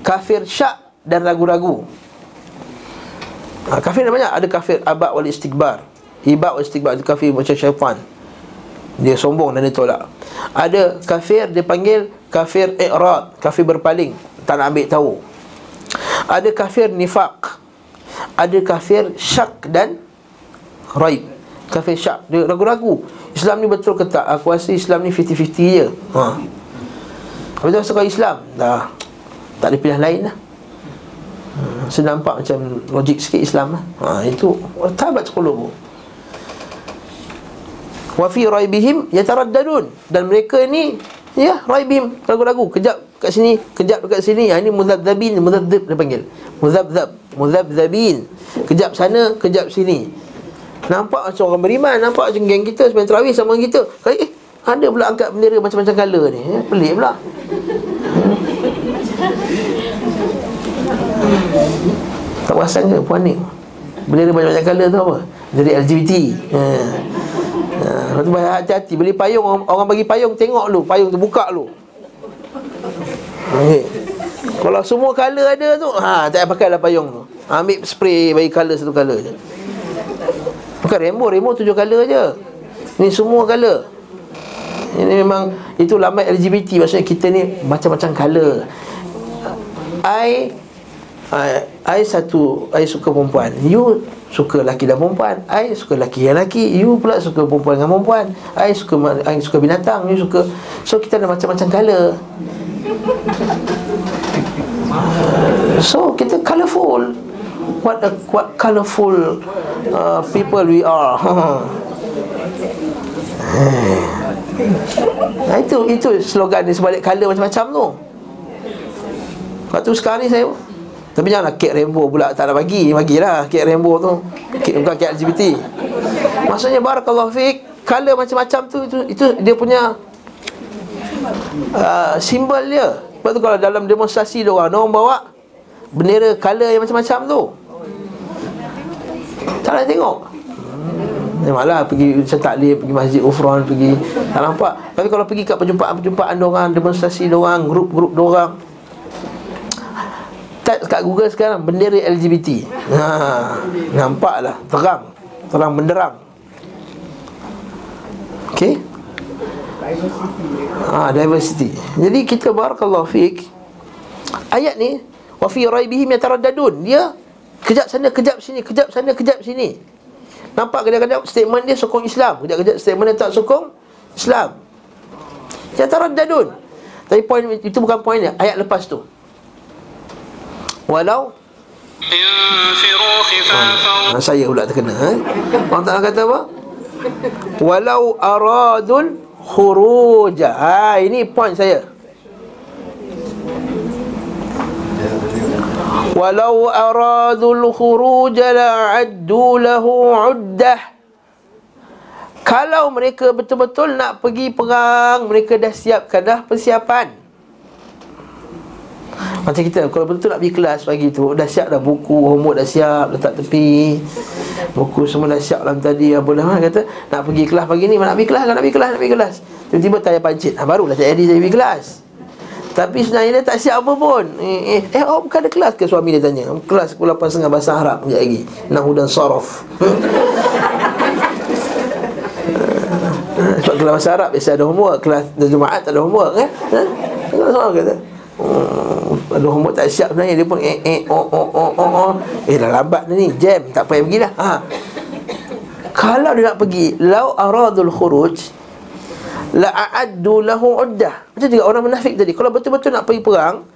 Kafir syak dan ragu-ragu. Ha, Kafir ada banyak. Ada kafir abad wal istighbar Ibad wal istighbar Ada kafir macam syaitan. Dia sombong dan dia tolak. Ada kafir dia panggil Kafir i'rad. Kafir berpaling. Tak nak ambil tahu. Ada kafir nifak Ada kafir syak dan Raib. Kafir syak. Dia ragu-ragu. Islam ni betul ke tak? Aku rasa Islam ni 50-50 je. Ha. Apa tu suka Islam Dah Tak ada pilihan lain lah. Saya nampak macam logik sikit Islam lah. ha, Itu Tabat qulubu Wa fi raibihim yataraddadun. Dan mereka ni Ya raibihim Ragu-ragu. Kejap kat sini Kejap dekat sini. Ha, Ini muzabzabin Muzabzab dia panggil. Muzabzab Muzabzabin Kejap sana Kejap sini. Nampak macam orang beriman Nampak macam geng kita Sebenarnya terawih sama kita. Eh ada pula angkat bendera macam-macam color ni eh, Pelik pula. Tak perasan ke puan ni? Bendera banyak-banyak colour tu apa? Dari LGBT ha. Ha. Lepas tu hati-hati. Beli payung orang, bagi payung Tengok lu. Payung tu buka lu. Okay. Kalau semua colour ada tu ha, Tak payah pakai lah payung tu. Ambil spray Bagi colour satu colour je. Bukan rainbow. Rainbow tujuh colour je. Ni semua colour Ini memang Itu lambat LGBT Maksudnya kita ni Macam-macam colour. I I, I satu I suka perempuan. You suka laki dan perempuan. I suka laki yang laki You pula suka perempuan dengan perempuan. I suka I suka binatang. You suka. So kita ada macam-macam color So kita colourful. What a what colourful uh, people we are [LAUGHS] Nah itu itu slogan di sebalik color macam-macam tu. Waktu sekarang ni saya tapi janganlah kek rainbow pula tak nak bagi Bagilah kek rainbow tu. Kek, Bukan kek LGBT Maksudnya barakallahu fiqh Color macam-macam tu itu, itu dia punya uh, Simbol dia. Sebab tu kalau dalam demonstrasi dia orang Orang bawa bendera color yang macam-macam tu. Tak nak tengok Memanglah pergi macam taklif, pergi masjid Ufron, pergi Tak nampak Tapi kalau pergi kat perjumpaan-perjumpaan orang Demonstrasi orang, grup-grup orang type kat Google sekarang bendera LGBT. Ha, nampaklah terang, terang benderang. Okey. Ha, diversity. Jadi kita barakallahu fik. Ayat ni wa fi raibihim yataraddadun. Dia kejap sana, kejap sini, kejap sana, kejap sini. Nampak kadang-kadang statement dia sokong Islam, kejap-kejap statement dia tak sokong Islam. Yataraddadun. Tapi poin itu bukan poin dia, ayat lepas tu. Walau ha, Saya pula terkena eh? Allah Ta'ala kata apa? Walau aradul khuruja ha, Ini point saya Walau aradul khuruja la'addu lahu uddah. Kalau mereka betul-betul nak pergi perang Mereka dah siapkan dah persiapan. Macam kita kalau betul nak pergi kelas pagi tu Dah siap dah buku, homework dah siap Letak tepi. Buku semua dah siap dalam tadi Apa dah kata Nak pergi kelas pagi ni Nak pergi kelas nak pergi kelas Nak pergi kelas. Tiba-tiba tanya pancit. Ha, Barulah tak jadi saya pergi kelas Tapi sebenarnya dia tak siap apa pun. Eh, eh, eh oh bukan ada kelas ke? Suami dia tanya. Kelas pukul 8.30 bahasa Arab Sekejap lagi. Nahu dan Sorof. Sebab kelas bahasa Arab Biasa ada homework. Kelas Jumaat tak ada homework eh? Ha? Kelas Sorof kata. Hmm, ada homework tak siap sebenarnya. Dia pun eh eh oh oh oh oh oh. Eh dah lambat ni. Jam. Tak payah pergi dah. Ha. Kalau dia nak pergi Lau aradul khuruj la a'addu lahu uddah. Macam juga orang munafik tadi. Kalau betul-betul nak pergi perang,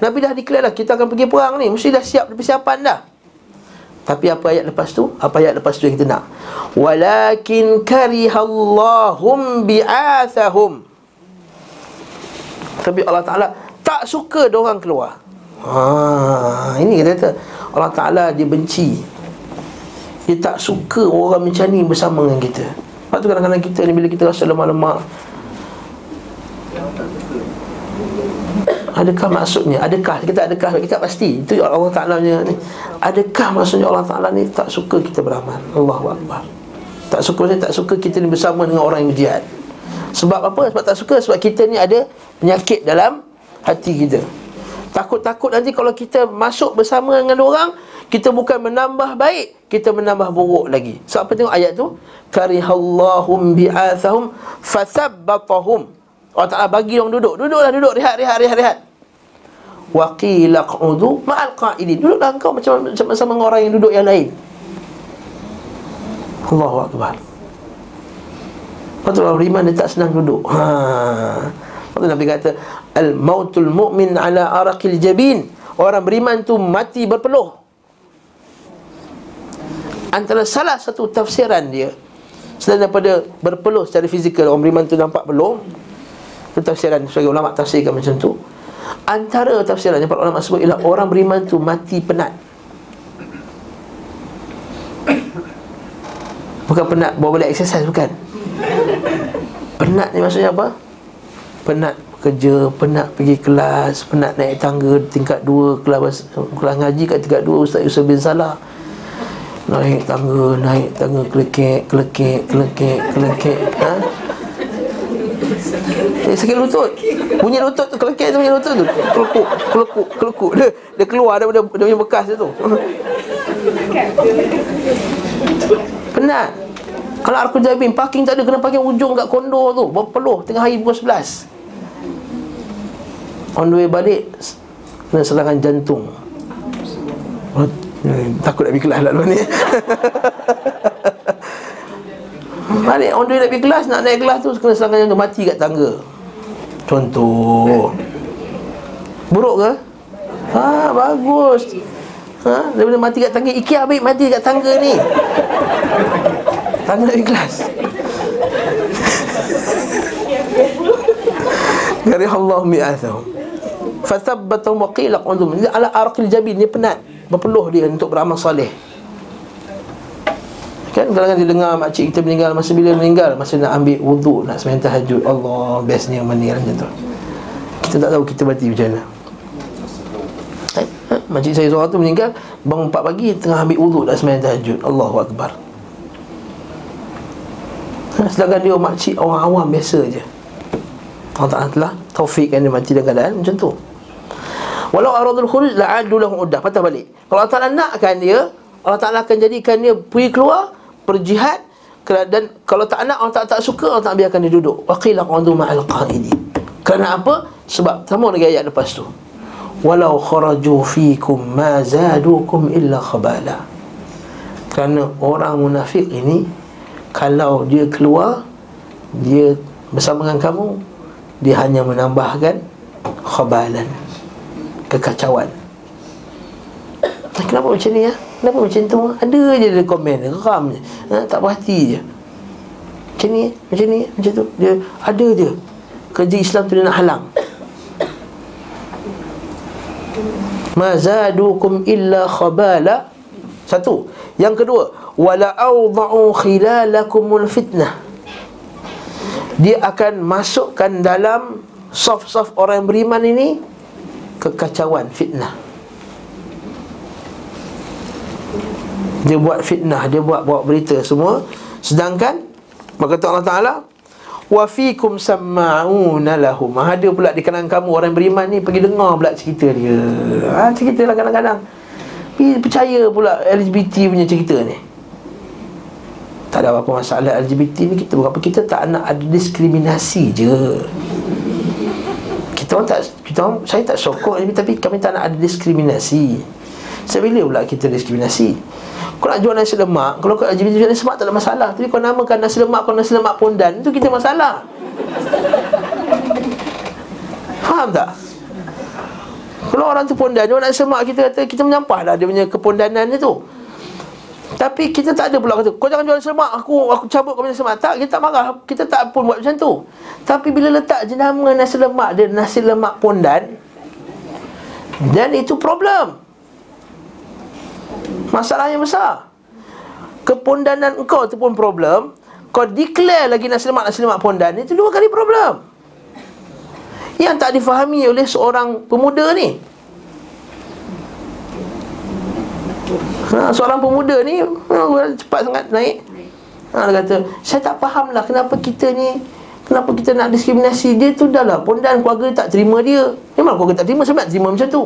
Nabi dah declare lah kita akan pergi perang ni. Mesti dah siap persiapan dah. Tapi apa ayat lepas tu? Apa ayat lepas tu yang kita nak? Walakin karihallahum bi'athahum. Tapi Allah Taala tak suka orang keluar. Ha, ini kita kata Allah Taala dia benci. Dia tak suka orang macam ni bersama dengan kita. Sebab tu kadang-kadang kita ni bila kita rasa lemah-lemah Adakah maksudnya? Adakah kita adakah kita pasti itu Allah Taala ni. Adakah maksudnya Allah Taala ni tak suka kita beramal? Allahu akbar. Tak suka ni tak suka kita ni bersama dengan orang yang jihad. Sebab apa? Sebab tak suka sebab kita ni ada penyakit dalam hati kita. Takut-takut nanti kalau kita masuk bersama dengan orang kita bukan menambah baik, kita menambah buruk lagi. Sebab apa tengok ayat tu? Karihallahum bi'athahum fathabbatahum. Allah Ta'ala bagi orang duduk. Duduklah duduk, rehat, rehat, rehat, rehat wa qila q'udu ma'al qa'idin duduklah engkau macam sama-sama dengan orang yang duduk yang lain Allahu akbar orang beriman dia tak senang duduk ha. Patut Nabi kata Al-mautul mu'min ala araqil jabin Orang beriman tu mati berpeluh Antara salah satu tafsiran dia Selain daripada berpeluh secara fizikal Orang beriman tu nampak peluh Itu tafsiran sebagai ulama tafsirkan macam tu Antara tafsirannya para ulama sebut ialah orang beriman tu mati penat. Bukan penat bawa balik exercise bukan. Penat ni maksudnya apa? Penat kerja, penat pergi kelas, penat naik tangga tingkat 2 kelas kelas ngaji kat tingkat 2 Ustaz Yusuf bin Salah. Naik tangga, naik tangga kelekek, kelekek, kelekek, kelekek, ha? Eh, sakit lutut. Bunyi lutut tu kelekek tu bunyi lutut tu. Kelekuk, kelekuk, kelekuk. Dia dia keluar daripada dia punya bekas dia tu. Penat. Kalau aku jabin parking tak ada kena parking ujung kat kondo tu. Berpeluh tengah hari pukul 11. On the way balik kena serangan jantung. Oh, takut nak pergi kelas lah ni. [LAUGHS] Balik on the way nak pergi kelas Nak naik kelas tu Kena serangan jantung Mati kat tangga. Contoh. Buruk ke? Ha, bagus. Ha, daripada mati kat tangga Iki ambil mati kat tangga ni. Tangga ikhlas Gari [LAUGHS] Allah mi'athahum Fathabbatahum wa ala arqil jabin Dia penat Berpeluh dia untuk beramal salih Kan? Kadang-kadang dia dengar makcik kita meninggal Masa bila meninggal Masa nak ambil wuduk Nak sembahyang tahajud Allah bestnya meninggal macam tu. Kita tak tahu kita mati macam mana. Eh, eh, Makcik saya seorang tu meninggal Bangun 4 pagi Tengah ambil wuduk Nak sembahyang tahajud. Allahu Akbar. Eh, Sedangkan dia makcik orang awam biasa je. Allah Ta'ala telah taufikkan dia mati dalam keadaan macam tu Walau aradul khuruj la'adu lahu uddah. Patah balik. Kalau Allah Ta'ala nakkan dia Allah Ta'ala akan jadikan dia pergi keluar berjihad dan kalau tak nak orang tak tak suka orang tak biarkan dia duduk. Waqila qandu ma'al qaidi kerana apa? Sebab sama lagi ayat lepas tu. Walau kharaju fikum ma zadukum illa khabala. Kerana orang munafik ini kalau dia keluar dia bersama dengan kamu dia hanya menambahkan khabalan kekacauan. Kenapa macam ni ya? Kenapa macam tu? Ada je dia komen Geram je. Ha, Tak berhati je. Macam ni Macam ni Macam tu. Dia ada je. Kerja Islam tu dia nak halang. Mazadukum illa khabala. Satu. Yang kedua Wala awda'u khilalakumul fitnah. Dia akan masukkan dalam Soft-soft orang yang beriman ini Kekacauan fitnah. Dia buat fitnah Dia buat buat berita semua. Sedangkan Maka kata Allah Ta'ala Wa fikum samma'una lahum. Ada pula di kalangan kamu Orang beriman ni Pergi dengar pula cerita dia. Ha, Cerita lah kadang-kadang. Percaya pula LGBT punya cerita ni. Tak ada apa-apa masalah LGBT ni Kita berapa Kita tak nak ada diskriminasi je kita orang tak kita orang, saya tak sokong tapi kami tak nak ada diskriminasi. Sebila pula kita diskriminasi? Kau nak jual nasi lemak, kalau kau LGBT jual nasi lemak tak ada masalah. Tapi kau namakan nasi lemak kau nasi lemak pondan, itu kita masalah. Faham tak? Kalau orang tu pondan, jual nak semak kita kata kita menyampah lah dia punya kepondanannya tu. Tapi kita tak ada pula kata Kau jangan jual semak Aku aku cabut kau punya semak. Tak kita tak marah. Kita tak pun buat macam tu. Tapi bila letak jenama nasi lemak Dia nasi lemak pondan Dan itu problem. Masalah yang besar. Kepondanan engkau tu pun problem. Kau declare lagi nasi lemak-nasi lemak pondan Itu dua kali problem. Yang tak difahami oleh seorang pemuda ni ha, Seorang pemuda ni ha, Cepat sangat naik. Ha, Dia kata Saya tak faham lah kenapa kita ni Kenapa kita nak diskriminasi. Dia tu dah lah Pondan keluarga tak terima dia. Memang keluarga tak terima Sebab terima macam tu.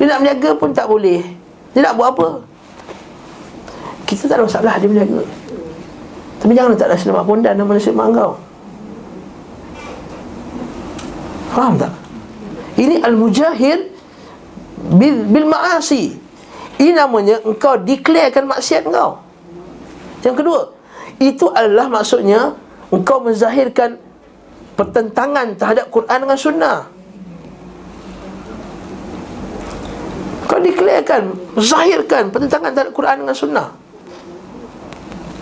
Dia nak menjaga pun tak boleh. Dia nak buat apa? Kita tak ada masalah dia menjaga Tapi jangan letak nasi lemak pondan Nama nasi lemak kau Faham tak? Ini al-mujahir bil, bil ma'asi. Ini namanya engkau declarekan maksiat engkau. Yang kedua, itu adalah maksudnya engkau menzahirkan pertentangan terhadap Quran dengan sunnah. Kau declarekan, zahirkan pertentangan terhadap Quran dengan sunnah.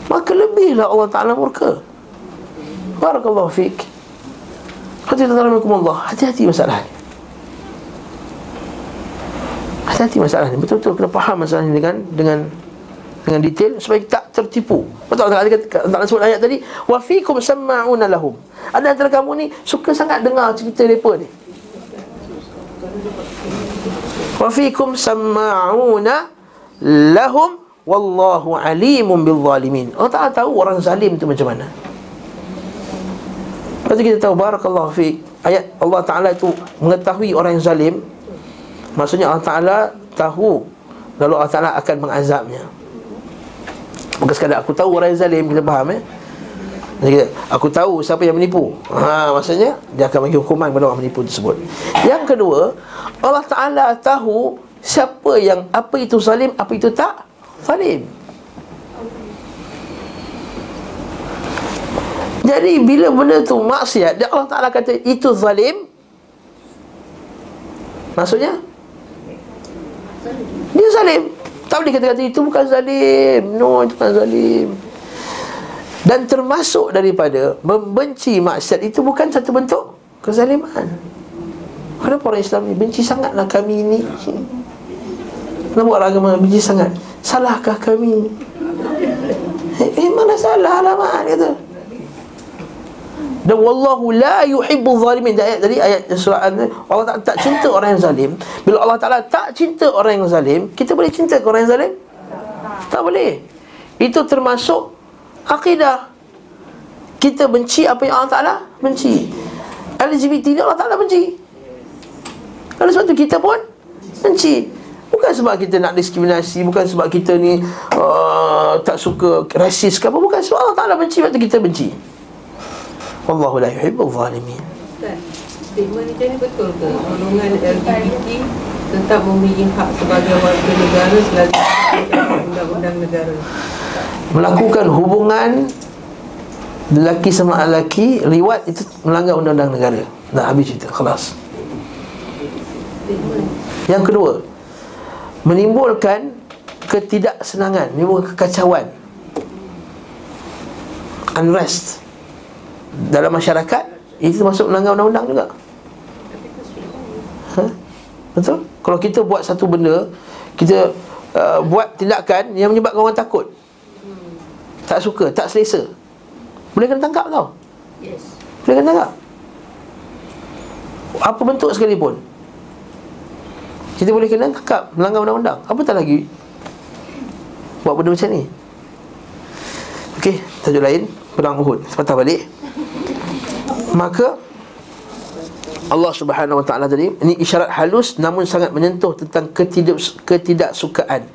Maka lebihlah Allah Ta'ala murka. Barakallahu fiqh. Allah Hati-hati masalah ni Hati-hati masalah ni Betul-betul kena faham masalah ni dengan Dengan dengan detail supaya tak tertipu. Betul tak kata tak sebut ayat tadi wa fikum sama'una lahum. Ada antara kamu ni suka sangat dengar cerita depa ni. Wa fikum sama'una lahum wallahu alimun bil zalimin. Allah Taala tahu orang zalim tu macam mana. Lepas tu kita tahu Barakallahu fiqh Ayat Allah Ta'ala itu mengetahui orang yang zalim Maksudnya Allah Ta'ala tahu Lalu Allah Ta'ala akan mengazabnya. Bukan sekadar aku tahu orang yang zalim Kita faham eh? Jadi, Aku tahu siapa yang menipu. Ha, Maksudnya Dia akan bagi hukuman kepada orang menipu tersebut. Yang kedua Allah Ta'ala tahu Siapa yang Apa itu zalim Apa itu tak Zalim. Jadi bila benda tu maksiat Allah Ta'ala kata itu zalim. Maksudnya Dia zalim. Tak boleh kata-kata itu bukan zalim. No itu bukan zalim. Dan termasuk daripada Membenci maksiat itu bukan satu bentuk Kezaliman. Kenapa orang Islam ni? Benci sangatlah kami ini Kenapa orang agama benci sangat? Salahkah kami? Eh, eh mana salah lah mak kata dan wallahu la yuhibbu zalimin. Ayat tadi ayat surah an Allah tak, tak cinta orang yang zalim. Bila Allah Taala tak cinta orang yang zalim kita boleh cinta ke orang yang zalim? Tak boleh. Itu termasuk akidah. Kita benci apa yang Allah Taala benci. LGBT ni Allah Taala benci. Kalau sebab tu kita pun benci. Bukan sebab kita nak diskriminasi Bukan sebab kita ni uh, Tak suka rasis ke apa Bukan sebab Allah Ta'ala benci. Waktu kita benci Wallahu la yuhibbul zalimin. Statement macam ni betul ke? Golongan LGBT tetap memiliki hak sebagai warga negara selagi undang-undang negara. Melakukan hubungan lelaki sama lelaki liwat itu melanggar undang-undang negara. Dah habis cerita, kelas. Yang kedua, menimbulkan ketidaksenangan, menimbulkan kekacauan. Unrest dalam masyarakat itu termasuk melanggar undang-undang juga. Ha? Betul? Kalau kita buat satu benda, kita uh, buat tindakan yang menyebabkan orang takut. Tak suka, tak selesa. Boleh kena tangkap tau. Yes. Boleh kena tangkap. Apa bentuk sekalipun. Kita boleh kena tangkap melanggar undang-undang. Apa tak lagi buat benda macam ni? Okey, tajuk lain Perang Uhud Sepatah balik Maka Allah Subhanahu Wa Taala tadi ini isyarat halus namun sangat menyentuh tentang ketidak ketidaksukaan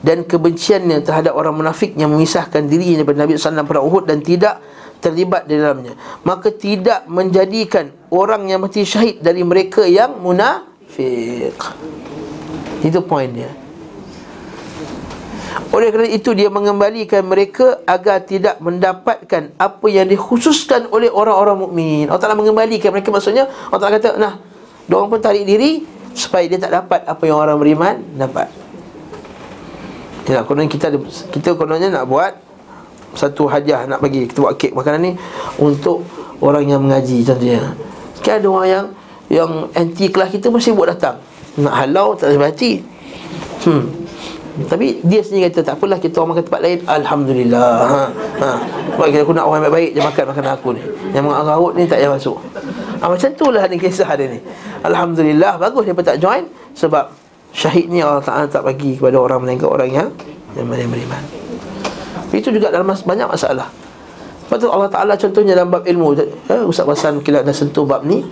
dan kebenciannya terhadap orang munafik yang memisahkan diri daripada Nabi sallallahu alaihi Uhud dan tidak terlibat di dalamnya. Maka tidak menjadikan orang yang mati syahid dari mereka yang munafik. Itu poinnya. Oleh kerana itu dia mengembalikan mereka agar tidak mendapatkan apa yang dikhususkan oleh orang-orang mukmin. Allah Taala mengembalikan mereka maksudnya Allah Taala kata, "Nah, dia pun tarik diri supaya dia tak dapat apa yang orang beriman dapat." Ya, kononnya kita kita kononnya nak buat satu hadiah nak bagi kita buat kek makanan ni untuk orang yang mengaji contohnya. Kan ada orang yang yang anti kelas kita mesti buat datang. Nak halau tak ada hati. Hmm. Tapi dia sendiri kata tak apalah kita orang makan tempat lain. Alhamdulillah. Ha. ha. Sebab aku nak orang baik-baik Dia makan makanan aku ni. Yang mengarut ni tak payah masuk. Ha, Macam tu lah ni kisah dia ni. Alhamdulillah Bagus dia tak join Sebab syahid ni Allah Ta'ala tak bagi kepada orang Melainkan orang yang Yang beriman. Itu juga dalam banyak masalah. Lepas tu Allah Ta'ala contohnya dalam bab ilmu. Eh, Ustaz Basan kita dah sentuh bab ni.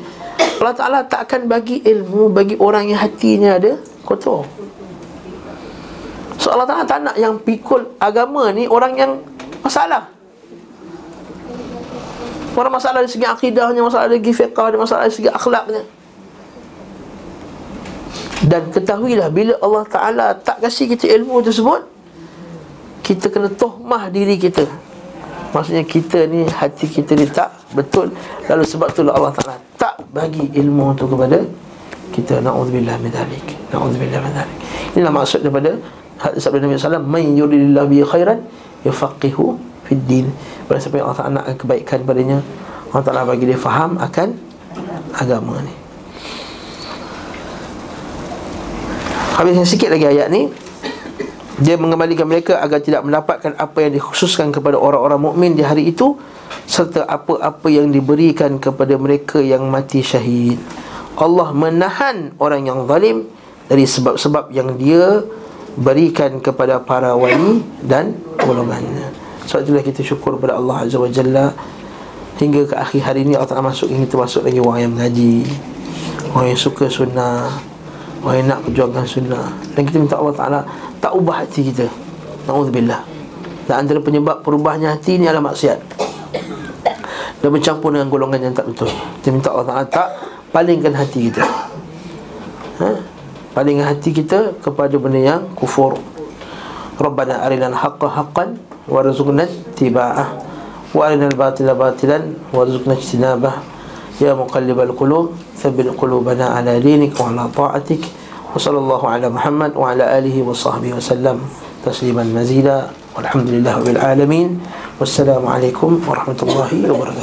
Allah Ta'ala tak akan bagi ilmu Bagi orang yang hatinya ada kotor So Allah Ta'ala tak nak yang pikul agama ni Orang yang masalah. Orang masalah dari segi akidahnya Masalah dari segi fiqah Masalah dari segi akhlaknya. Dan ketahuilah Bila Allah Ta'ala tak kasih kita ilmu tersebut Kita kena tohmah diri kita. Maksudnya kita ni Hati kita ni tak betul. Lalu sebab itulah Allah Ta'ala Tak bagi ilmu tu kepada Kita. Na'udzubillah min dhalik. Na'udzubillah min dhalik. Inilah maksud daripada sabda Nabi SAW Man yuridillah bi khairan Yufaqihu fid din. Pada siapa yang Allah Ta'ala nak kebaikan padanya Allah Ta'ala bagi dia faham akan Agama ni. Habisnya sikit lagi ayat ni. Dia mengembalikan mereka agar tidak mendapatkan apa yang dikhususkan kepada orang-orang mukmin di hari itu Serta apa-apa yang diberikan kepada mereka yang mati syahid. Allah menahan orang yang zalim Dari sebab-sebab yang dia berikan kepada para wali dan golongannya. Sebab itulah kita syukur kepada Allah Azza wa Jalla. Hingga ke akhir hari ini Allah Ta'ala masuk Kita masuk lagi orang yang mengaji. Orang yang suka sunnah. Orang yang nak perjuangkan sunnah. Dan kita minta Allah Ta'ala Tak ubah hati kita. Na'udzubillah. Dan antara penyebab perubahnya hati ini adalah maksiat. Dan bercampur dengan golongan yang tak betul. Kita minta Allah Ta'ala tak Palingkan hati kita. Ha? Palingkan hati kita kepada benda yang kufur. Rabbana arina al-haqqa haqqan Warzuqna tiba'ah Wa arina al-batila batilan Warzuqna ijtinabah. Ya muqallibal qulub Thabil qulubana ala dinik Wa ala ta'atik. Wa sallallahu ala Muhammad Wa ala alihi wa sahbihi wa sallam. Tasliman mazida. Walhamdulillah bil alamin. Wassalamualaikum warahmatullahi wabarakatuh